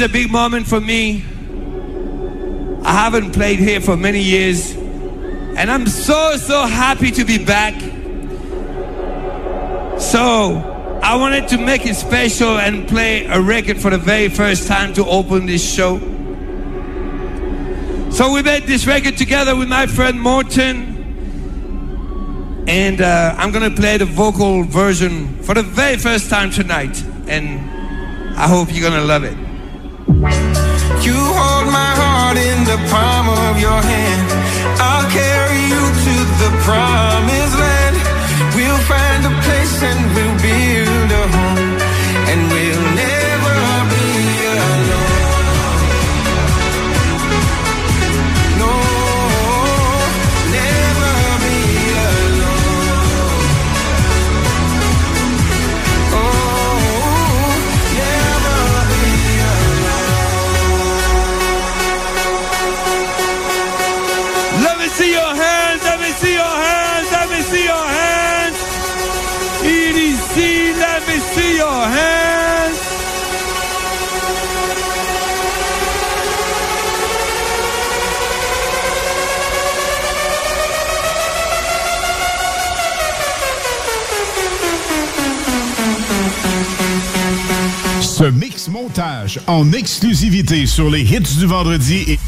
Speaker 28: Is
Speaker 38: a big moment for me. I haven't played here for many years, and I'm so, so happy to be back. So, I wanted to make it special and play a record for the very first time to open this show. So, we made this record together with my friend Morton. And uh, I'm gonna play the vocal version for the very first time tonight. And I hope you're gonna love it.
Speaker 7: Palm of your hand. I'll carry you to the promised land. We'll find a place and we'll build
Speaker 9: montage en exclusivité sur les hits du vendredi et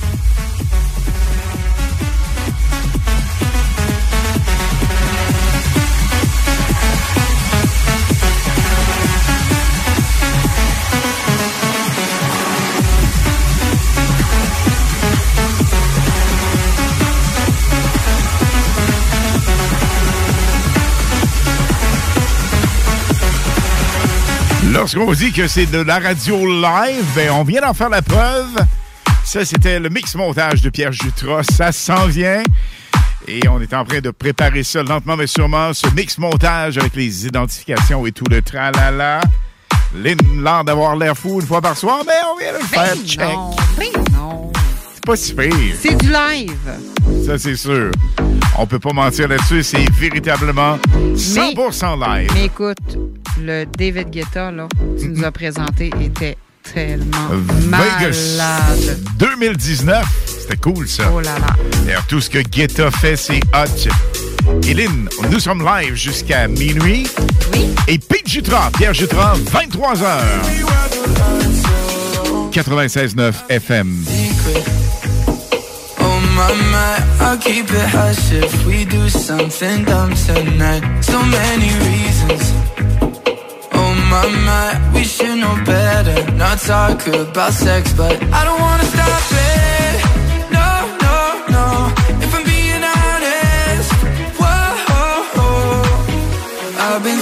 Speaker 2: Lorsqu'on vous dit que c'est de la radio live, ben, on vient d'en faire la preuve. Ça, c'était le mix montage de Pierre Jutras. Ça s'en vient. Et on est en train de préparer ça lentement mais sûrement, ce mix montage avec les identifications et tout le tralala. Lynn, l'air d'avoir l'air fou une fois par soir, mais on vient de le faire.
Speaker 5: Ben
Speaker 2: Check.
Speaker 5: non, ben non.
Speaker 2: C'est pas si pire.
Speaker 5: C'est du live.
Speaker 2: Ça, c'est sûr. On peut pas mentir là-dessus. C'est véritablement 100% live.
Speaker 5: Mais écoute, le David Guetta, là, tu nous as présenté, était tellement
Speaker 2: Vegas
Speaker 5: malade.
Speaker 2: 2019. C'était cool, ça.
Speaker 5: Oh là là.
Speaker 2: D'ailleurs, tout ce que Guetta fait, c'est hot. Hélène, nous sommes live jusqu'à minuit.
Speaker 5: Oui.
Speaker 2: Et Pete Jutra, Pierre Jutra, 23h. 96.9 FM.
Speaker 26: My my, I'll keep it hush if we do something dumb tonight. So many reasons. Oh my my, we should know better. Not talk about sex, but I don't wanna stop it. No, no, no. If I'm being honest, whoa. I've been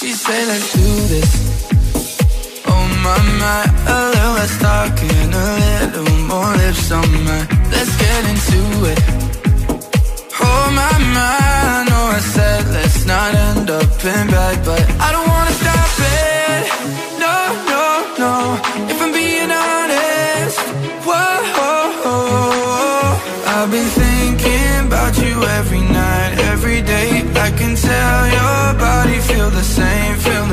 Speaker 26: She said, let's do this. Oh my my, a little less talking, a little more lips on mine. Let's get into it. Oh my my, I know I said let's not end up in bed, but I don't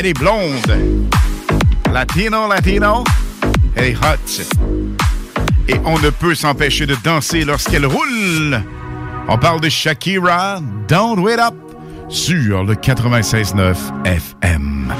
Speaker 2: Elle est blonde. Latino, latino. Elle est hot. Et on ne peut s'empêcher de danser lorsqu'elle roule. On parle de Shakira, Don't Wait Up, sur le 96.9 FM.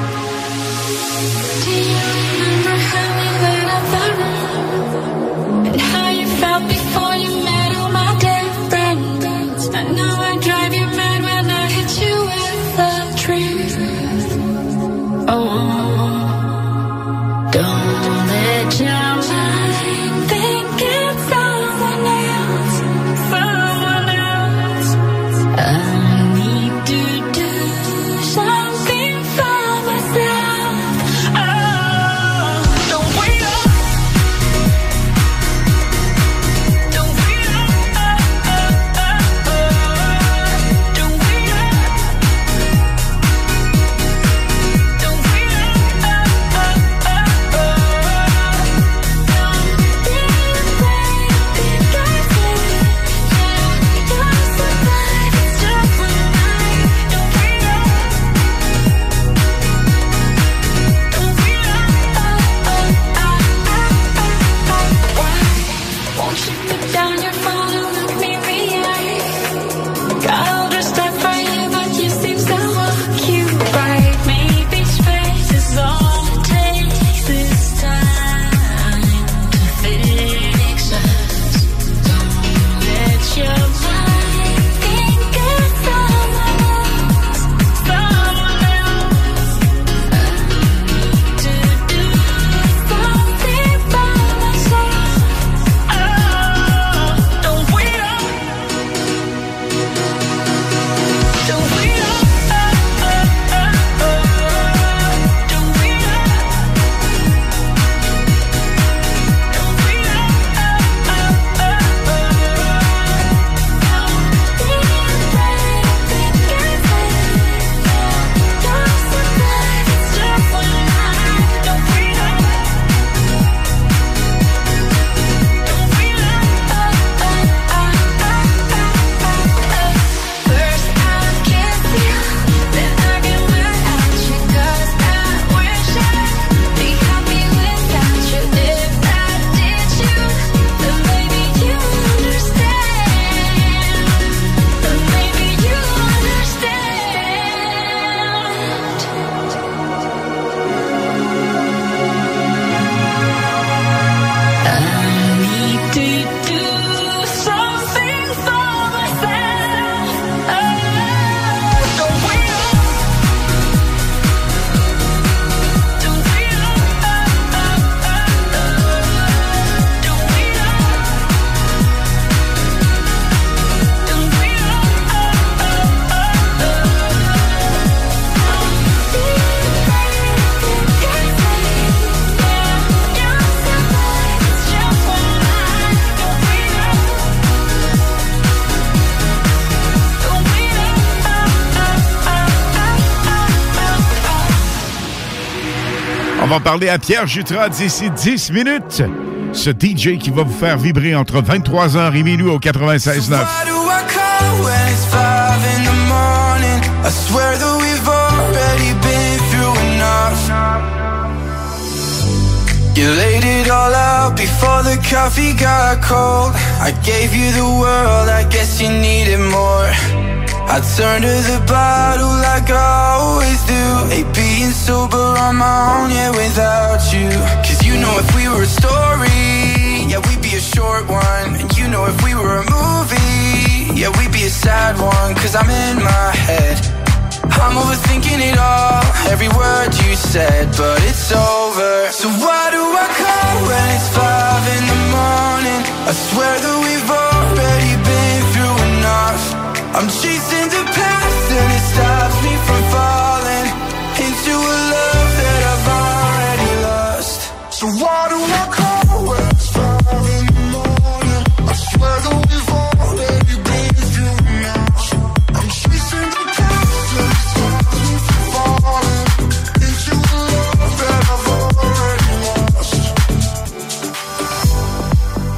Speaker 2: Va parler à Pierre Jutras d'ici 10 minutes. Ce DJ qui va vous faire vibrer entre 23h et minuit au 96.9.
Speaker 26: Why do I call when it's five in the morning? I swear that we've already been through enough. You laid it all out before the coffee got cold. I gave you the world, I guess you more. I turn to the bottle like I always do. Ain't being sober on my own, yeah, without you. Cause you know if we were a story, yeah, we'd be a short one. And you know if we were a movie, yeah, we'd be a sad one. Cause I'm in my head. I'm overthinking it all, every word you said, but it's over. So why do I call when it's five in the morning? I swear that we've already been through enough. I'm chasing the past and it stops me from falling into a love that I've already lost. So why do I call when it's five in the morning? I swear that we've already been through enough. I'm chasing the past and it stops me from falling into a love that I've already lost.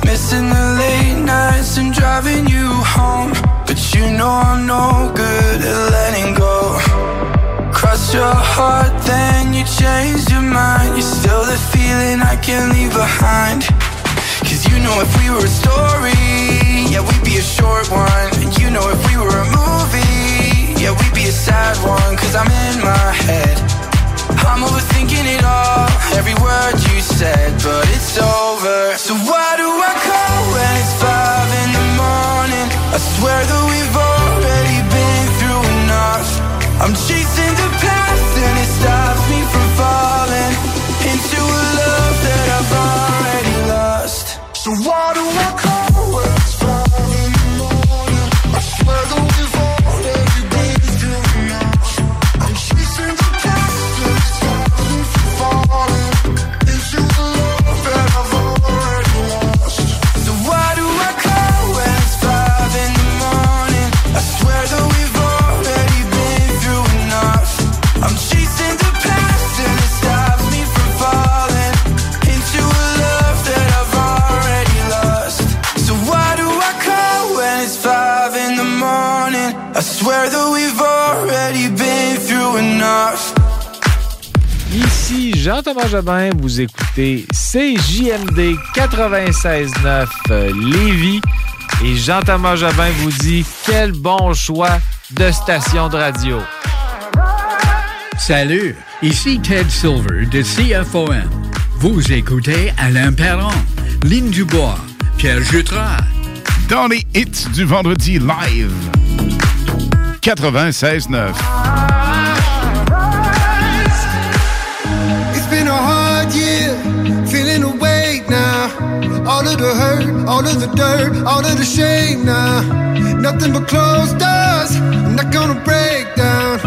Speaker 26: Missing the late nights and driving you home. You know I'm no good at letting go. Cross your heart, then you change your mind. You're still the feeling I can't leave behind. Cause you know if we were a story, yeah, we'd be a short one. And you know if we were a movie, yeah, we'd be a sad one. Cause I'm in my head. I'm overthinking it all, every word you said, but it's over. So why do I call when it's five morning? I swear that we've already been through enough. I'm chasing the past and it stops me from falling into a love that I've already lost. So why
Speaker 39: Jean-Thomas Jobin, vous écoutez CJMD 96.9 euh, Lévis et Jean-Thomas Jobin vous dit quel bon choix de station de radio.
Speaker 40: Salut, ici Ted Silver de CFOM. Vous écoutez Alain Perron, Lynn Dubois, Pierre Jutras.
Speaker 2: Dans les hits du vendredi live. 96.9.
Speaker 26: All of the hurt, all of the dirt, all of the shame now. Nothing but closed doors, I'm not gonna break down.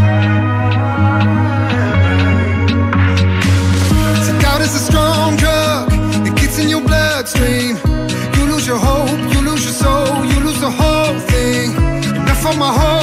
Speaker 26: So doubt is a strong drug, it gets in your bloodstream. You lose your hope, you lose your soul, you lose the whole thing. Enough for my whole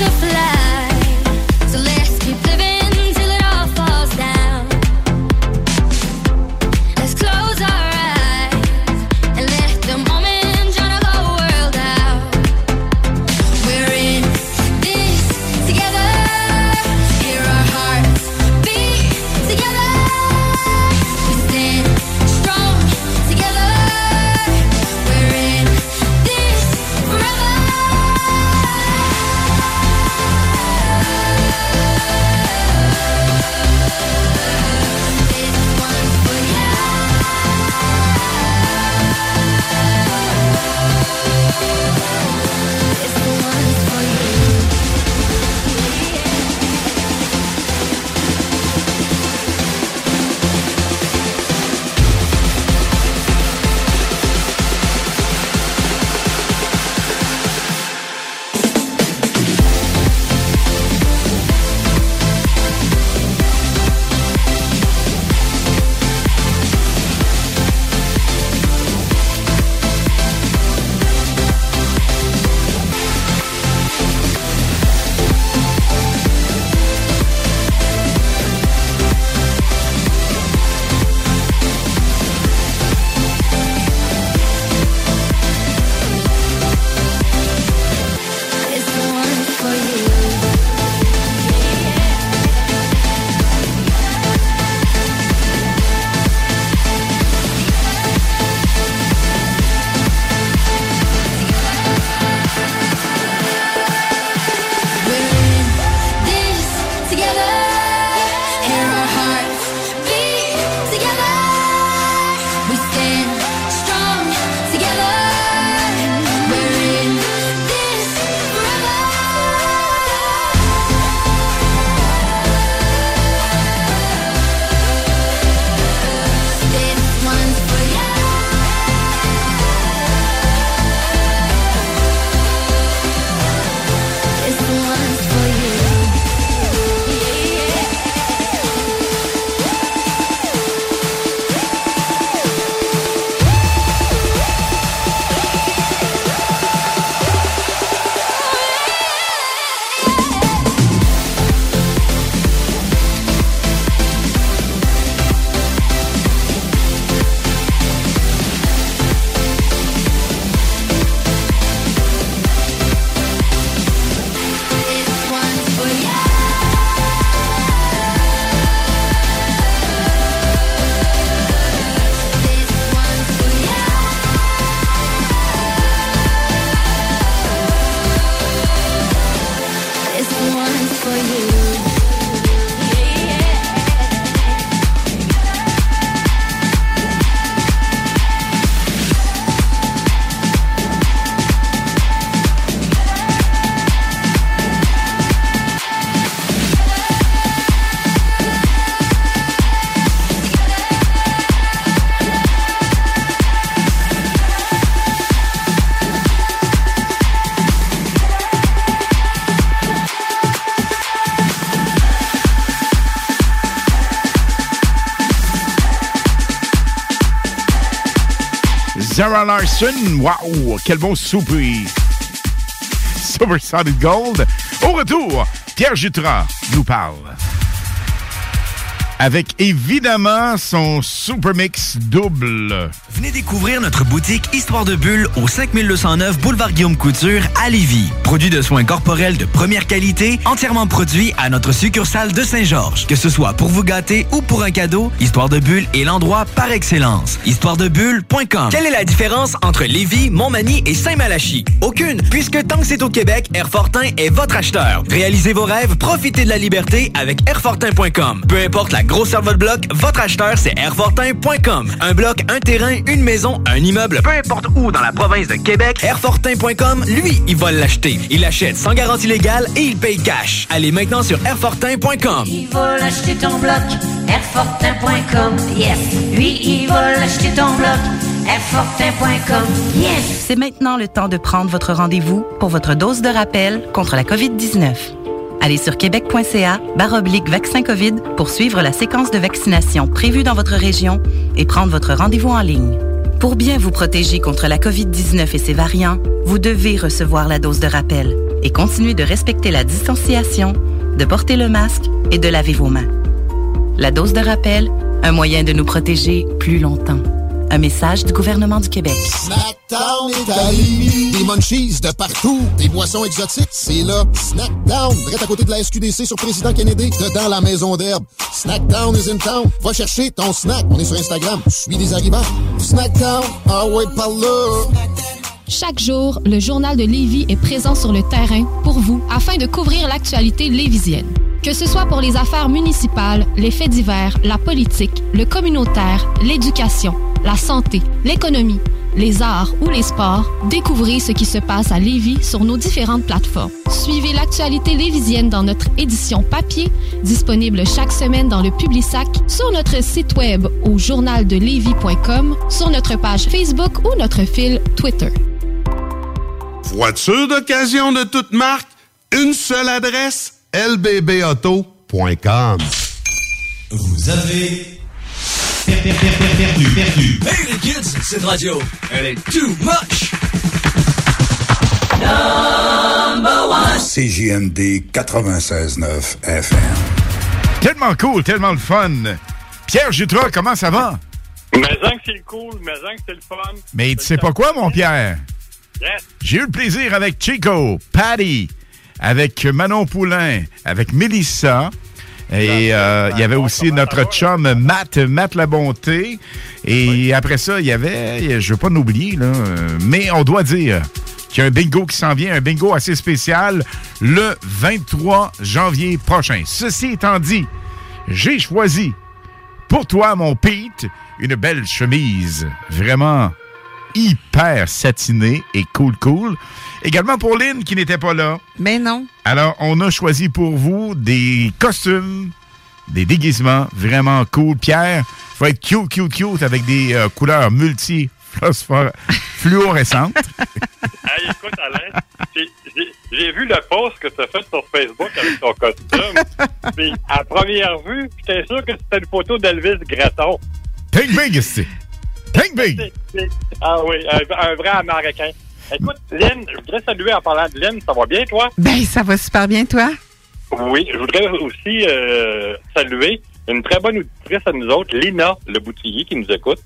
Speaker 26: to
Speaker 2: fly. Wow, quel bon soupir. Super Solid Gold. Au retour, Pierre Jutras nous parle. Avec évidemment son Super Mix double.
Speaker 10: Venez découvrir notre boutique Histoire de Bulle au 5209 Boulevard Guillaume Couture à Lévis. Produit de soins corporels de première qualité, entièrement produit à notre succursale de Saint-Georges. Que ce soit pour vous gâter ou pour un cadeau, Histoire de Bulle est l'endroit par excellence. Histoiredebulle.com
Speaker 41: Quelle est la différence entre Lévis, Montmagny et Saint-Malachie? Aucune, puisque tant que c'est au Québec, Airfortin est votre acheteur. Réalisez vos rêves, profitez de la liberté avec Airfortin.com. Peu importe la grosseur de votre bloc, votre acheteur, c'est Airfortin.com. Un bloc, un terrain, une maison, un immeuble, peu importe où dans la province de Québec, Airfortin.com, lui, il va l'acheter. Il achète sans garantie légale et il paye cash. Allez maintenant sur Airfortin.com.
Speaker 42: Il va l'acheter ton bloc, Airfortin.com, yes. Lui, il va l'acheter ton bloc, Airfortin.com, yes.
Speaker 16: C'est maintenant le temps de prendre votre rendez-vous pour votre dose de rappel contre la COVID-19. Allez sur québec.ca baroblique vaccin COVID pour suivre la séquence de vaccination prévue dans votre région et prendre votre rendez-vous en ligne. Pour bien vous protéger contre la COVID-19 et ses variants, vous devez recevoir la dose de rappel et continuer de respecter la distanciation, de porter le masque et de laver vos mains. La dose de rappel, un moyen de nous protéger plus longtemps. Un message du gouvernement du Québec.
Speaker 27: Snackdown Italie. Des munchies de partout. Des boissons exotiques. C'est là. Snackdown. Direct à côté de la SQDC sur Président Kennedy. Dedans la maison d'herbe. Snackdown is in town. Va chercher ton snack. On est sur Instagram. Suis des arrivants. Snackdown. Ah ouais, par là.
Speaker 43: Chaque jour, le journal de Lévis est présent sur le terrain pour vous afin de couvrir l'actualité lévisienne. Que ce soit pour les affaires municipales, les faits divers, la politique, le communautaire, l'éducation, la santé, l'économie, les arts ou les sports, découvrez ce qui se passe à Lévis sur nos différentes plateformes. Suivez l'actualité lévisienne dans notre édition papier, disponible chaque semaine dans le Publisac, sur notre site web au journaldelevis.com, sur notre page Facebook ou notre fil Twitter.
Speaker 44: Voiture d'occasion de toute marque, une seule adresse, lbbauto.com.
Speaker 18: Vous avez per- per- per- per- perdu, perdu. Hey les kids, cette radio, elle est too much.
Speaker 19: CJMD 96.9 FM.
Speaker 2: Tellement cool, tellement le fun. Pierre Jutras, comment ça va?
Speaker 45: Mais que c'est cool, mais que c'est le fun.
Speaker 2: Mais tu sais pas quoi, mon Pierre?
Speaker 45: Yes.
Speaker 2: J'ai eu le plaisir avec Chico, Patty, avec Manon Poulain, avec Mélissa. Et euh, il y avait aussi notre chum Matt, Matt La Bonté. Et après ça, il y avait, je veux pas l'oublier, là, mais on doit dire qu'il y a un bingo qui s'en vient, un bingo assez spécial le 23 janvier prochain. Ceci étant dit, j'ai choisi pour toi, mon Pete, une belle chemise. Vraiment hyper satinée et cool, cool. Également pour Lynn qui n'était pas là.
Speaker 5: Mais non.
Speaker 2: Alors, on a choisi pour vous des costumes, des déguisements vraiment cool. Pierre, faut être cute, cute, cute avec des euh, couleurs multi fluorescentes.
Speaker 45: Hey, écoute, Alain, j'ai- vu le post que tu as fait sur Facebook avec ton costume. Puis, à première vue, j'étais sûr que c'était une photo d'Elvis Gratton.
Speaker 2: Think big, ici. Think big.
Speaker 45: Ah oui, un, un vrai Américain. Écoute, Lynn, je voudrais saluer en parlant de Lynn. Ça va bien, toi?
Speaker 5: Ben, ça va super bien, toi?
Speaker 45: Oui, je voudrais aussi euh, saluer une très bonne auditrice à nous autres, Lina Le Boutillier, qui nous écoute.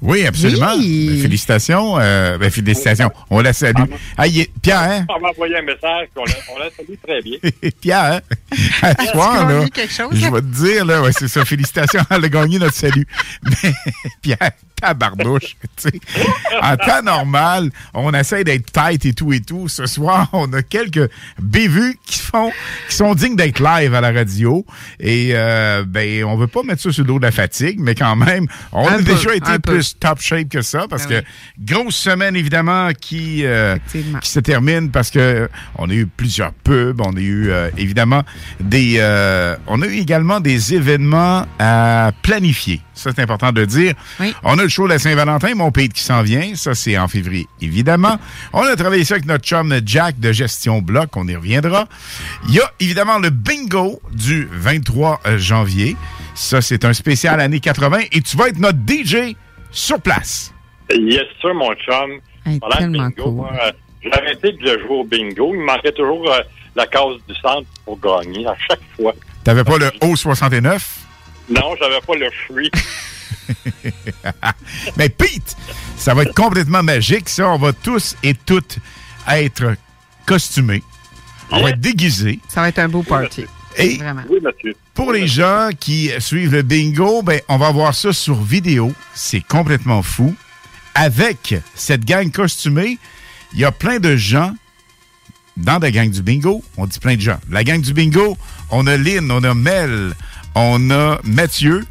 Speaker 2: Oui, absolument.
Speaker 45: Oui.
Speaker 2: Ben, félicitations. euh, ben, félicitations. On la salue. Ah, est- Pierre, hein?
Speaker 45: On m'a envoyé un message, puis on la, on la salue très bien.
Speaker 2: Pierre, hein? à
Speaker 45: Est-ce
Speaker 2: soir,
Speaker 45: qu'on a
Speaker 2: là,
Speaker 45: chose,
Speaker 2: je vais te dire, là, ouais, c'est ça, félicitations, elle a gagné notre salut. Mais, Pierre, sais. En temps normal, on essaie d'être tight et tout et tout. Ce soir, on a quelques bévus qui font, qui sont dignes d'être live à la radio. Et, euh, ben, on veut pas mettre ça sur le dos de la fatigue, mais quand même, on
Speaker 5: Un
Speaker 2: a
Speaker 5: peu,
Speaker 2: déjà été
Speaker 5: peu.
Speaker 2: plus top shape que ça parce
Speaker 5: Ben
Speaker 2: que grosse semaine, évidemment, qui, euh, qui se termine parce que euh, on a eu plusieurs pubs, on a eu euh, évidemment des, euh, on a eu également des événements à planifier. Ça, c'est important de dire. On a le show de la Saint-Valentin, mon pays qui s'en vient. Ça, c'est en février, évidemment. On a travaillé ça avec notre chum Jack de Gestion Bloc. On y reviendra. Il y a évidemment le bingo du 23 janvier. Ça, c'est un spécial années 80. Et tu vas être notre DJ sur place.
Speaker 45: Yes, sûr, mon chum.
Speaker 5: Hey,
Speaker 45: bingo,
Speaker 5: cool.
Speaker 45: euh, j'ai arrêté de jouer au bingo. Il me manquait toujours euh, la case du centre pour gagner à chaque fois.
Speaker 2: T'avais pas le O69?
Speaker 45: Non, j'avais pas le free.
Speaker 2: Mais Pete, ça va être complètement magique, ça. On va tous et toutes être costumés. On va être déguisés.
Speaker 5: Ça va être un beau party.
Speaker 2: Et.
Speaker 45: Oui,
Speaker 2: pour les gens qui suivent le bingo, ben, on va voir ça sur vidéo. C'est complètement fou. Avec cette gang costumée, il y a plein de gens dans la gang du bingo. On dit plein de gens. La gang du bingo, on a Lynn, on a Mel, on a Mathieu,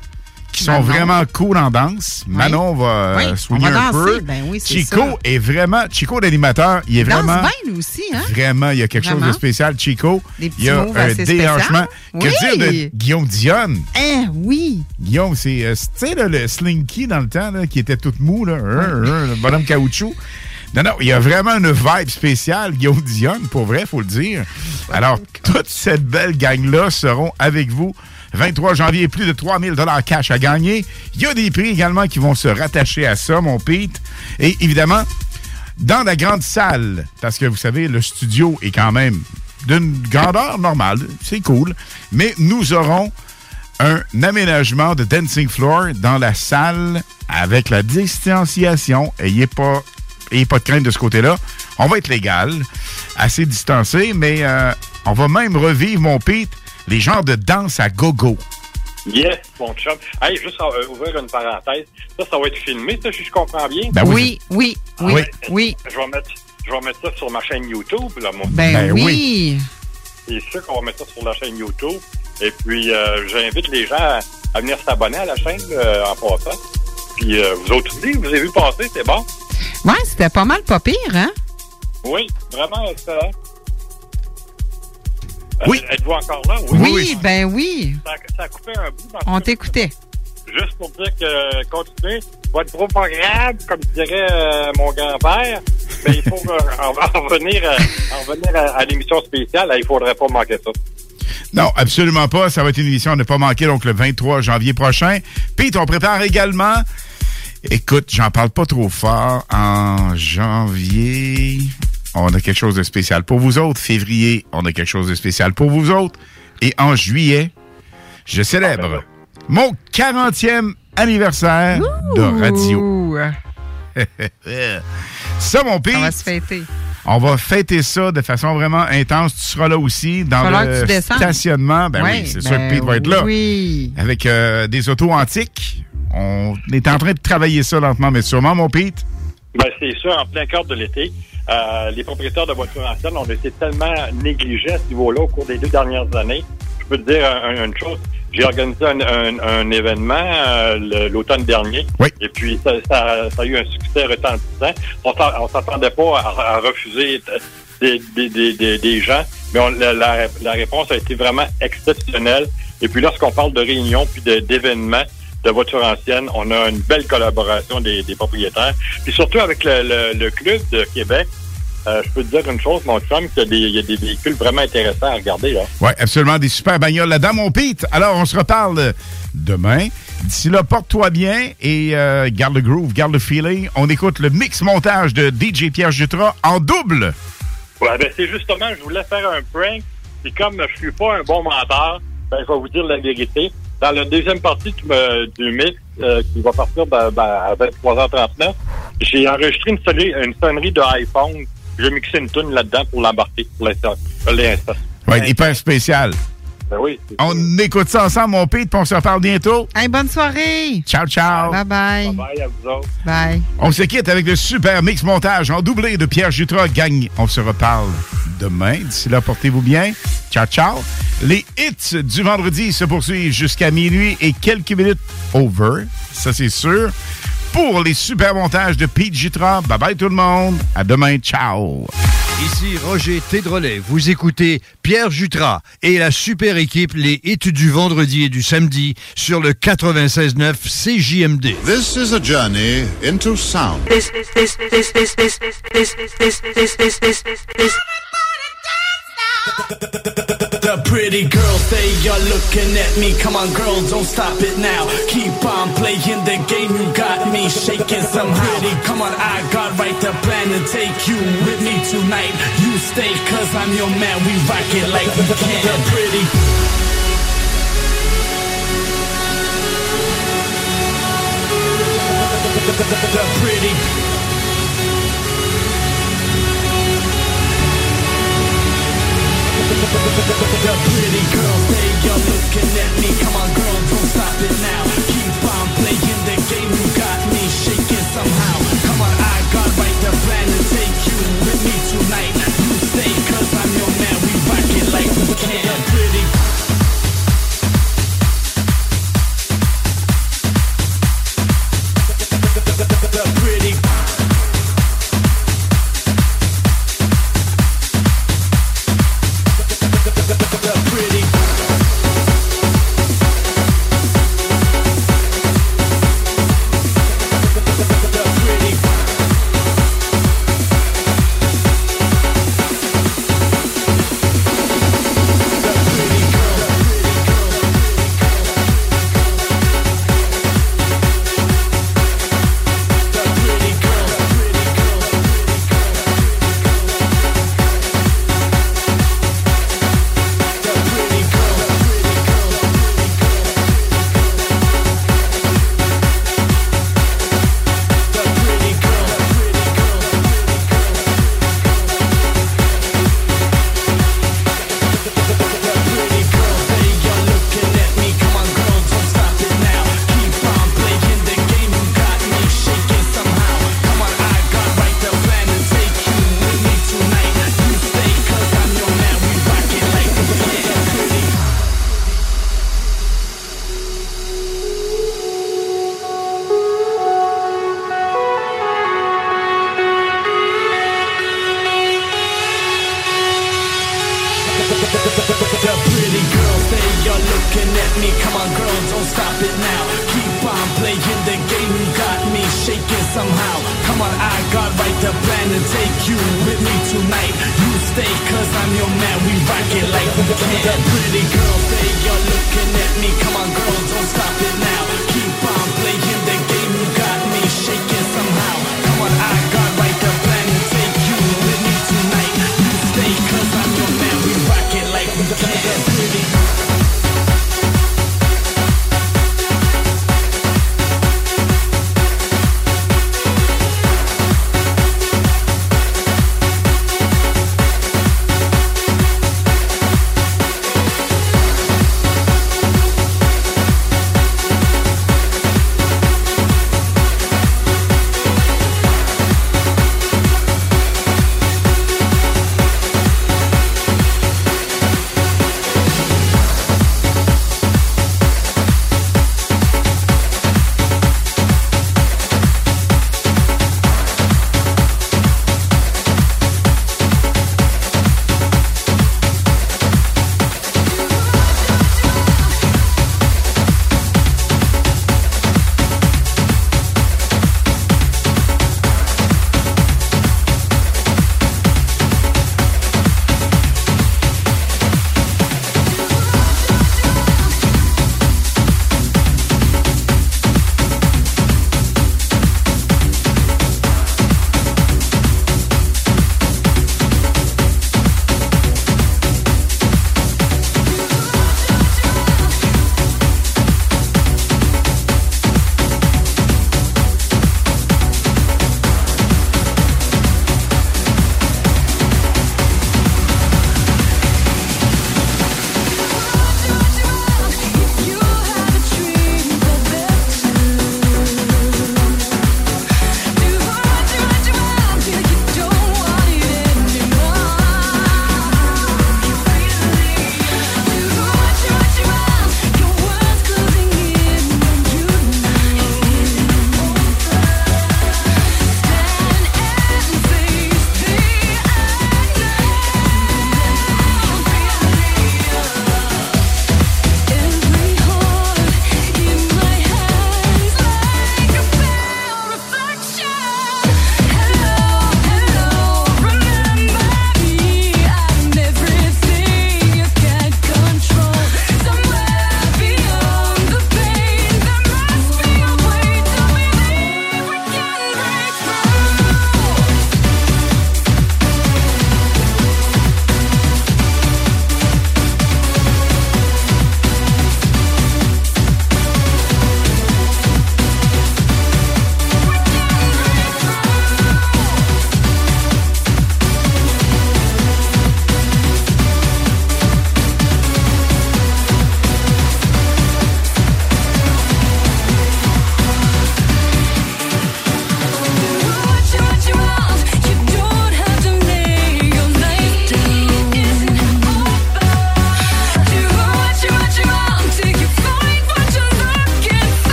Speaker 2: qui sont
Speaker 5: Manon.
Speaker 2: vraiment cool en danse. Manon va euh,
Speaker 5: Oui,
Speaker 2: un
Speaker 5: danser.
Speaker 2: peu.
Speaker 5: Ben oui,
Speaker 2: Chico
Speaker 5: ça.
Speaker 2: est vraiment... Chico, l'animateur, il est
Speaker 5: Il danse
Speaker 2: vraiment...
Speaker 5: bien, lui aussi, hein?
Speaker 2: Vraiment, il y a quelque chose de spécial, Chico.
Speaker 5: Des
Speaker 2: il y a un déhanchement. Que dire de Guillaume Dionne?
Speaker 5: Eh, oui.
Speaker 2: Guillaume, c'est, euh, tu sais, le Slinky dans le temps, là, qui était tout mou, là, le bonhomme caoutchouc. Non, non, il y a vraiment une vibe spéciale, Guillaume Dionne, pour vrai, faut le dire. Alors, toute cette belle gang-là seront avec vous. 23 janvier, plus de 3000 dollars cash à gagner. Il y a des prix également qui vont se rattacher à ça, mon Pete. Et évidemment, dans la grande salle, parce que vous savez, le studio est quand même d'une grandeur normale, c'est cool, mais nous aurons un aménagement de dancing floor dans la salle avec la distanciation. Ayez pas, de crainte de ce côté-là. On va être légal, assez distancé, mais euh, on va même revivre, mon Pete, les genres de danse à gogo.
Speaker 45: Yes, mon chum. Hey, juste euh, ouvrir une parenthèse. Ça, ça va être filmé, ça, si je comprends bien?
Speaker 2: Ben oui.
Speaker 5: Oui, oui, oui, oui.
Speaker 45: Je vais mettre, je vais mettre ça sur ma chaîne YouTube, là, moi.
Speaker 5: Ben, oui.
Speaker 45: C'est sûr qu'on va mettre ça sur la chaîne YouTube. Et puis, euh, j'invite les gens à, à venir s'abonner à la chaîne euh, en passant. Puis, euh, vous autres aussi, vous avez vu passer, c'est bon?
Speaker 5: Ouais, c'était pas mal pas pire, hein?
Speaker 45: Oui, vraiment excellent.
Speaker 2: Oui.
Speaker 45: Euh, Êtes-vous encore là?
Speaker 5: Oui, ben oui.
Speaker 45: Ça, ça a coupé un bout.
Speaker 5: On t'écoutait.
Speaker 45: Juste pour dire que continuez. Votre propagande, comme dirait euh, mon grand-père, mais il faut euh, en, en revenir, euh, en revenir à, à l'émission spéciale. Il faudrait pas manquer ça.
Speaker 2: Non, absolument pas. Ça va être une émission à ne pas manquer, donc le 23 janvier prochain. Pete, on prépare également. Écoute, j'en parle pas trop fort. En janvier, on a quelque chose de spécial pour vous autres. Février, on a quelque chose de spécial pour vous autres. Et en juillet, je célèbre mon 40e anniversaire de radio. Ça, mon Pete.
Speaker 5: On va se fêter.
Speaker 2: On va fêter ça de façon vraiment intense. Tu seras là aussi dans le stationnement. Ben
Speaker 5: Ouais,
Speaker 2: oui, c'est
Speaker 5: ben
Speaker 2: sûr que Pete va être là.
Speaker 5: Oui.
Speaker 2: Avec euh, des autos antiques. On est en train de travailler ça lentement, mais sûrement, mon Pete.
Speaker 45: Ben, c'est sûr, en plein cœur de l'été, euh, les propriétaires de voitures anciennes ont été tellement négligés à ce niveau-là au cours des deux dernières années. Je peux te dire un- un- une chose. J'ai organisé un, un- un événement euh, l'automne dernier. Et puis, ça, ça- ça a eu un succès retentissant. On on s'attendait pas à, à refuser des, des- des- des- des gens, mais on- la, la- la réponse a été vraiment exceptionnelle. Et puis, lorsqu'on parle de réunions puis d'événements, de voitures anciennes. On a une belle collaboration des, des propriétaires. Puis surtout avec le, le- le club de Québec, euh, je peux te dire une chose, mon chum, qu'il y a des, il y a des véhicules vraiment intéressants à regarder.
Speaker 2: Oui, absolument. Des super bagnoles là-dedans, mon Pete. Alors, on se reparle demain. D'ici là, porte-toi bien et euh, garde le groove, garde le feeling. On écoute le mix montage de DJ Pierre Jutras en double.
Speaker 45: Ouais, ben c'est justement, je voulais faire un prank. Puis comme je suis pas un bon menteur, ben, je vais vous dire la vérité. Dans la deuxième partie du, me- du mix, euh, qui va partir ben, ben, à 23h39, j'ai enregistré une sonnerie, une sonnerie de iPhone. J'ai mixé une tune là-dedans pour l'embarquer pour l'instant.
Speaker 2: Oui, hyper spécial.
Speaker 45: Ben oui.
Speaker 2: On écoute ça ensemble, mon Pete, puis on se reparle bientôt.
Speaker 5: Hey, bonne soirée.
Speaker 2: Ciao, ciao.
Speaker 5: Bye bye.
Speaker 45: Bye à vous autres.
Speaker 5: Bye.
Speaker 2: On se quitte avec le super mix montage en doublé de Pierre Jutras. Gang, on se reparle demain. D'ici là, portez-vous bien. Ciao, ciao. Les hits du vendredi se poursuivent jusqu'à minuit et quelques minutes over. Ça, c'est sûr. Pour les super montages de Pete Jutras. Bye bye tout le monde. À demain. Ciao.
Speaker 46: Ici Roger Tédrolet. Vous écoutez Pierre Jutras et la super équipe Les Hits du vendredi et du samedi sur le 96.9 CJMD.
Speaker 27: This is a journey into sound.
Speaker 26: This, this, this, this, this, this, this, this, this, this, this, this, this.
Speaker 18: The
Speaker 47: pretty girls, they are looking at me. Come on, girl, don't stop it now. Keep on playing the game, you got me shaking somehow. Come on, I got right the plan to take you with me tonight. You stay, cause I'm your man, we rock it like we can. The pretty. The pretty. The pretty girls, looking at me. Come on, girl, don't stop it now. Keep on playing the game, you got me shaking somehow. Come on, I got right the plan to take you with me tonight.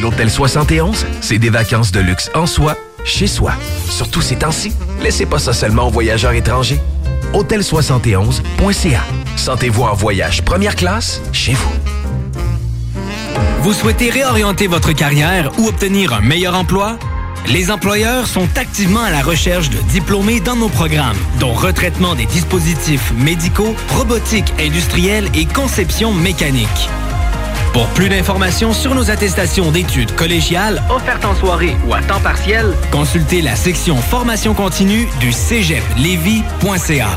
Speaker 15: L'Hôtel 71, c'est des vacances de luxe en soi, chez soi. Surtout ces temps-ci, laissez pas ça seulement aux voyageurs étrangers. Hôtel71.ca. Sentez-vous en voyage première classe chez vous.
Speaker 10: Vous souhaitez réorienter votre carrière ou obtenir un meilleur emploi? Les employeurs sont activement à la recherche de diplômés dans nos programmes, dont retraitement des dispositifs médicaux, robotique industrielle et conception mécanique. Pour plus d'informations sur nos attestations d'études collégiales offertes en soirée ou à temps partiel, consultez la section formation continue du cégeplevy.ca.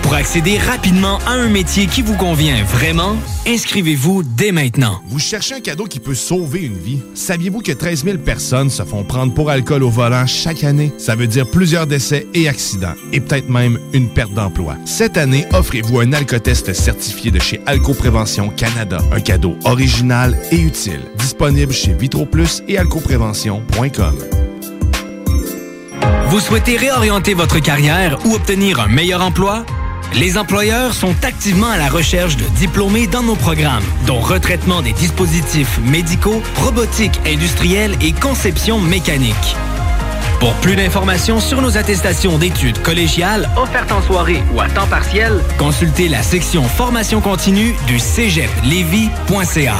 Speaker 10: Pour accéder rapidement à un métier qui vous convient vraiment, inscrivez-vous dès maintenant.
Speaker 31: Vous cherchez un cadeau qui peut sauver une vie? Saviez-vous que 13 000 personnes se font prendre pour alcool au volant chaque année? Ça veut dire plusieurs décès et accidents, et peut-être même une perte d'emploi. Cette année, offrez-vous un alcotest certifié de chez Alcoprévention Canada. Un cadeau original et utile. Disponible chez VitroPlus et alcoprévention.com.
Speaker 10: Vous souhaitez réorienter votre carrière ou obtenir un meilleur emploi? Les employeurs sont activement à la recherche de diplômés dans nos programmes, dont retraitement des dispositifs médicaux, robotique industrielle et conception mécanique. Pour plus d'informations sur nos attestations d'études collégiales offertes en soirée ou à temps partiel, consultez la section formation continue du cégeplevy.ca.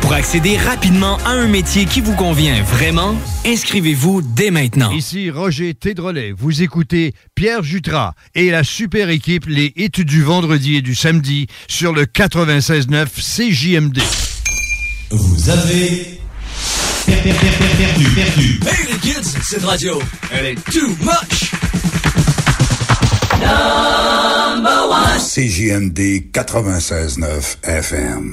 Speaker 10: Pour accéder rapidement à un métier qui vous convient vraiment, inscrivez-vous dès maintenant.
Speaker 46: Ici Roger Tédrolet. Vous écoutez Pierre Jutras et la super équipe Les Hits du vendredi et du samedi sur le 96.9 CJMD.
Speaker 48: Vous avez per- per- per- per- perdu, perdu. Hey les kids, cette radio, elle est too much.
Speaker 49: Number one. CJMD 96.9 FM.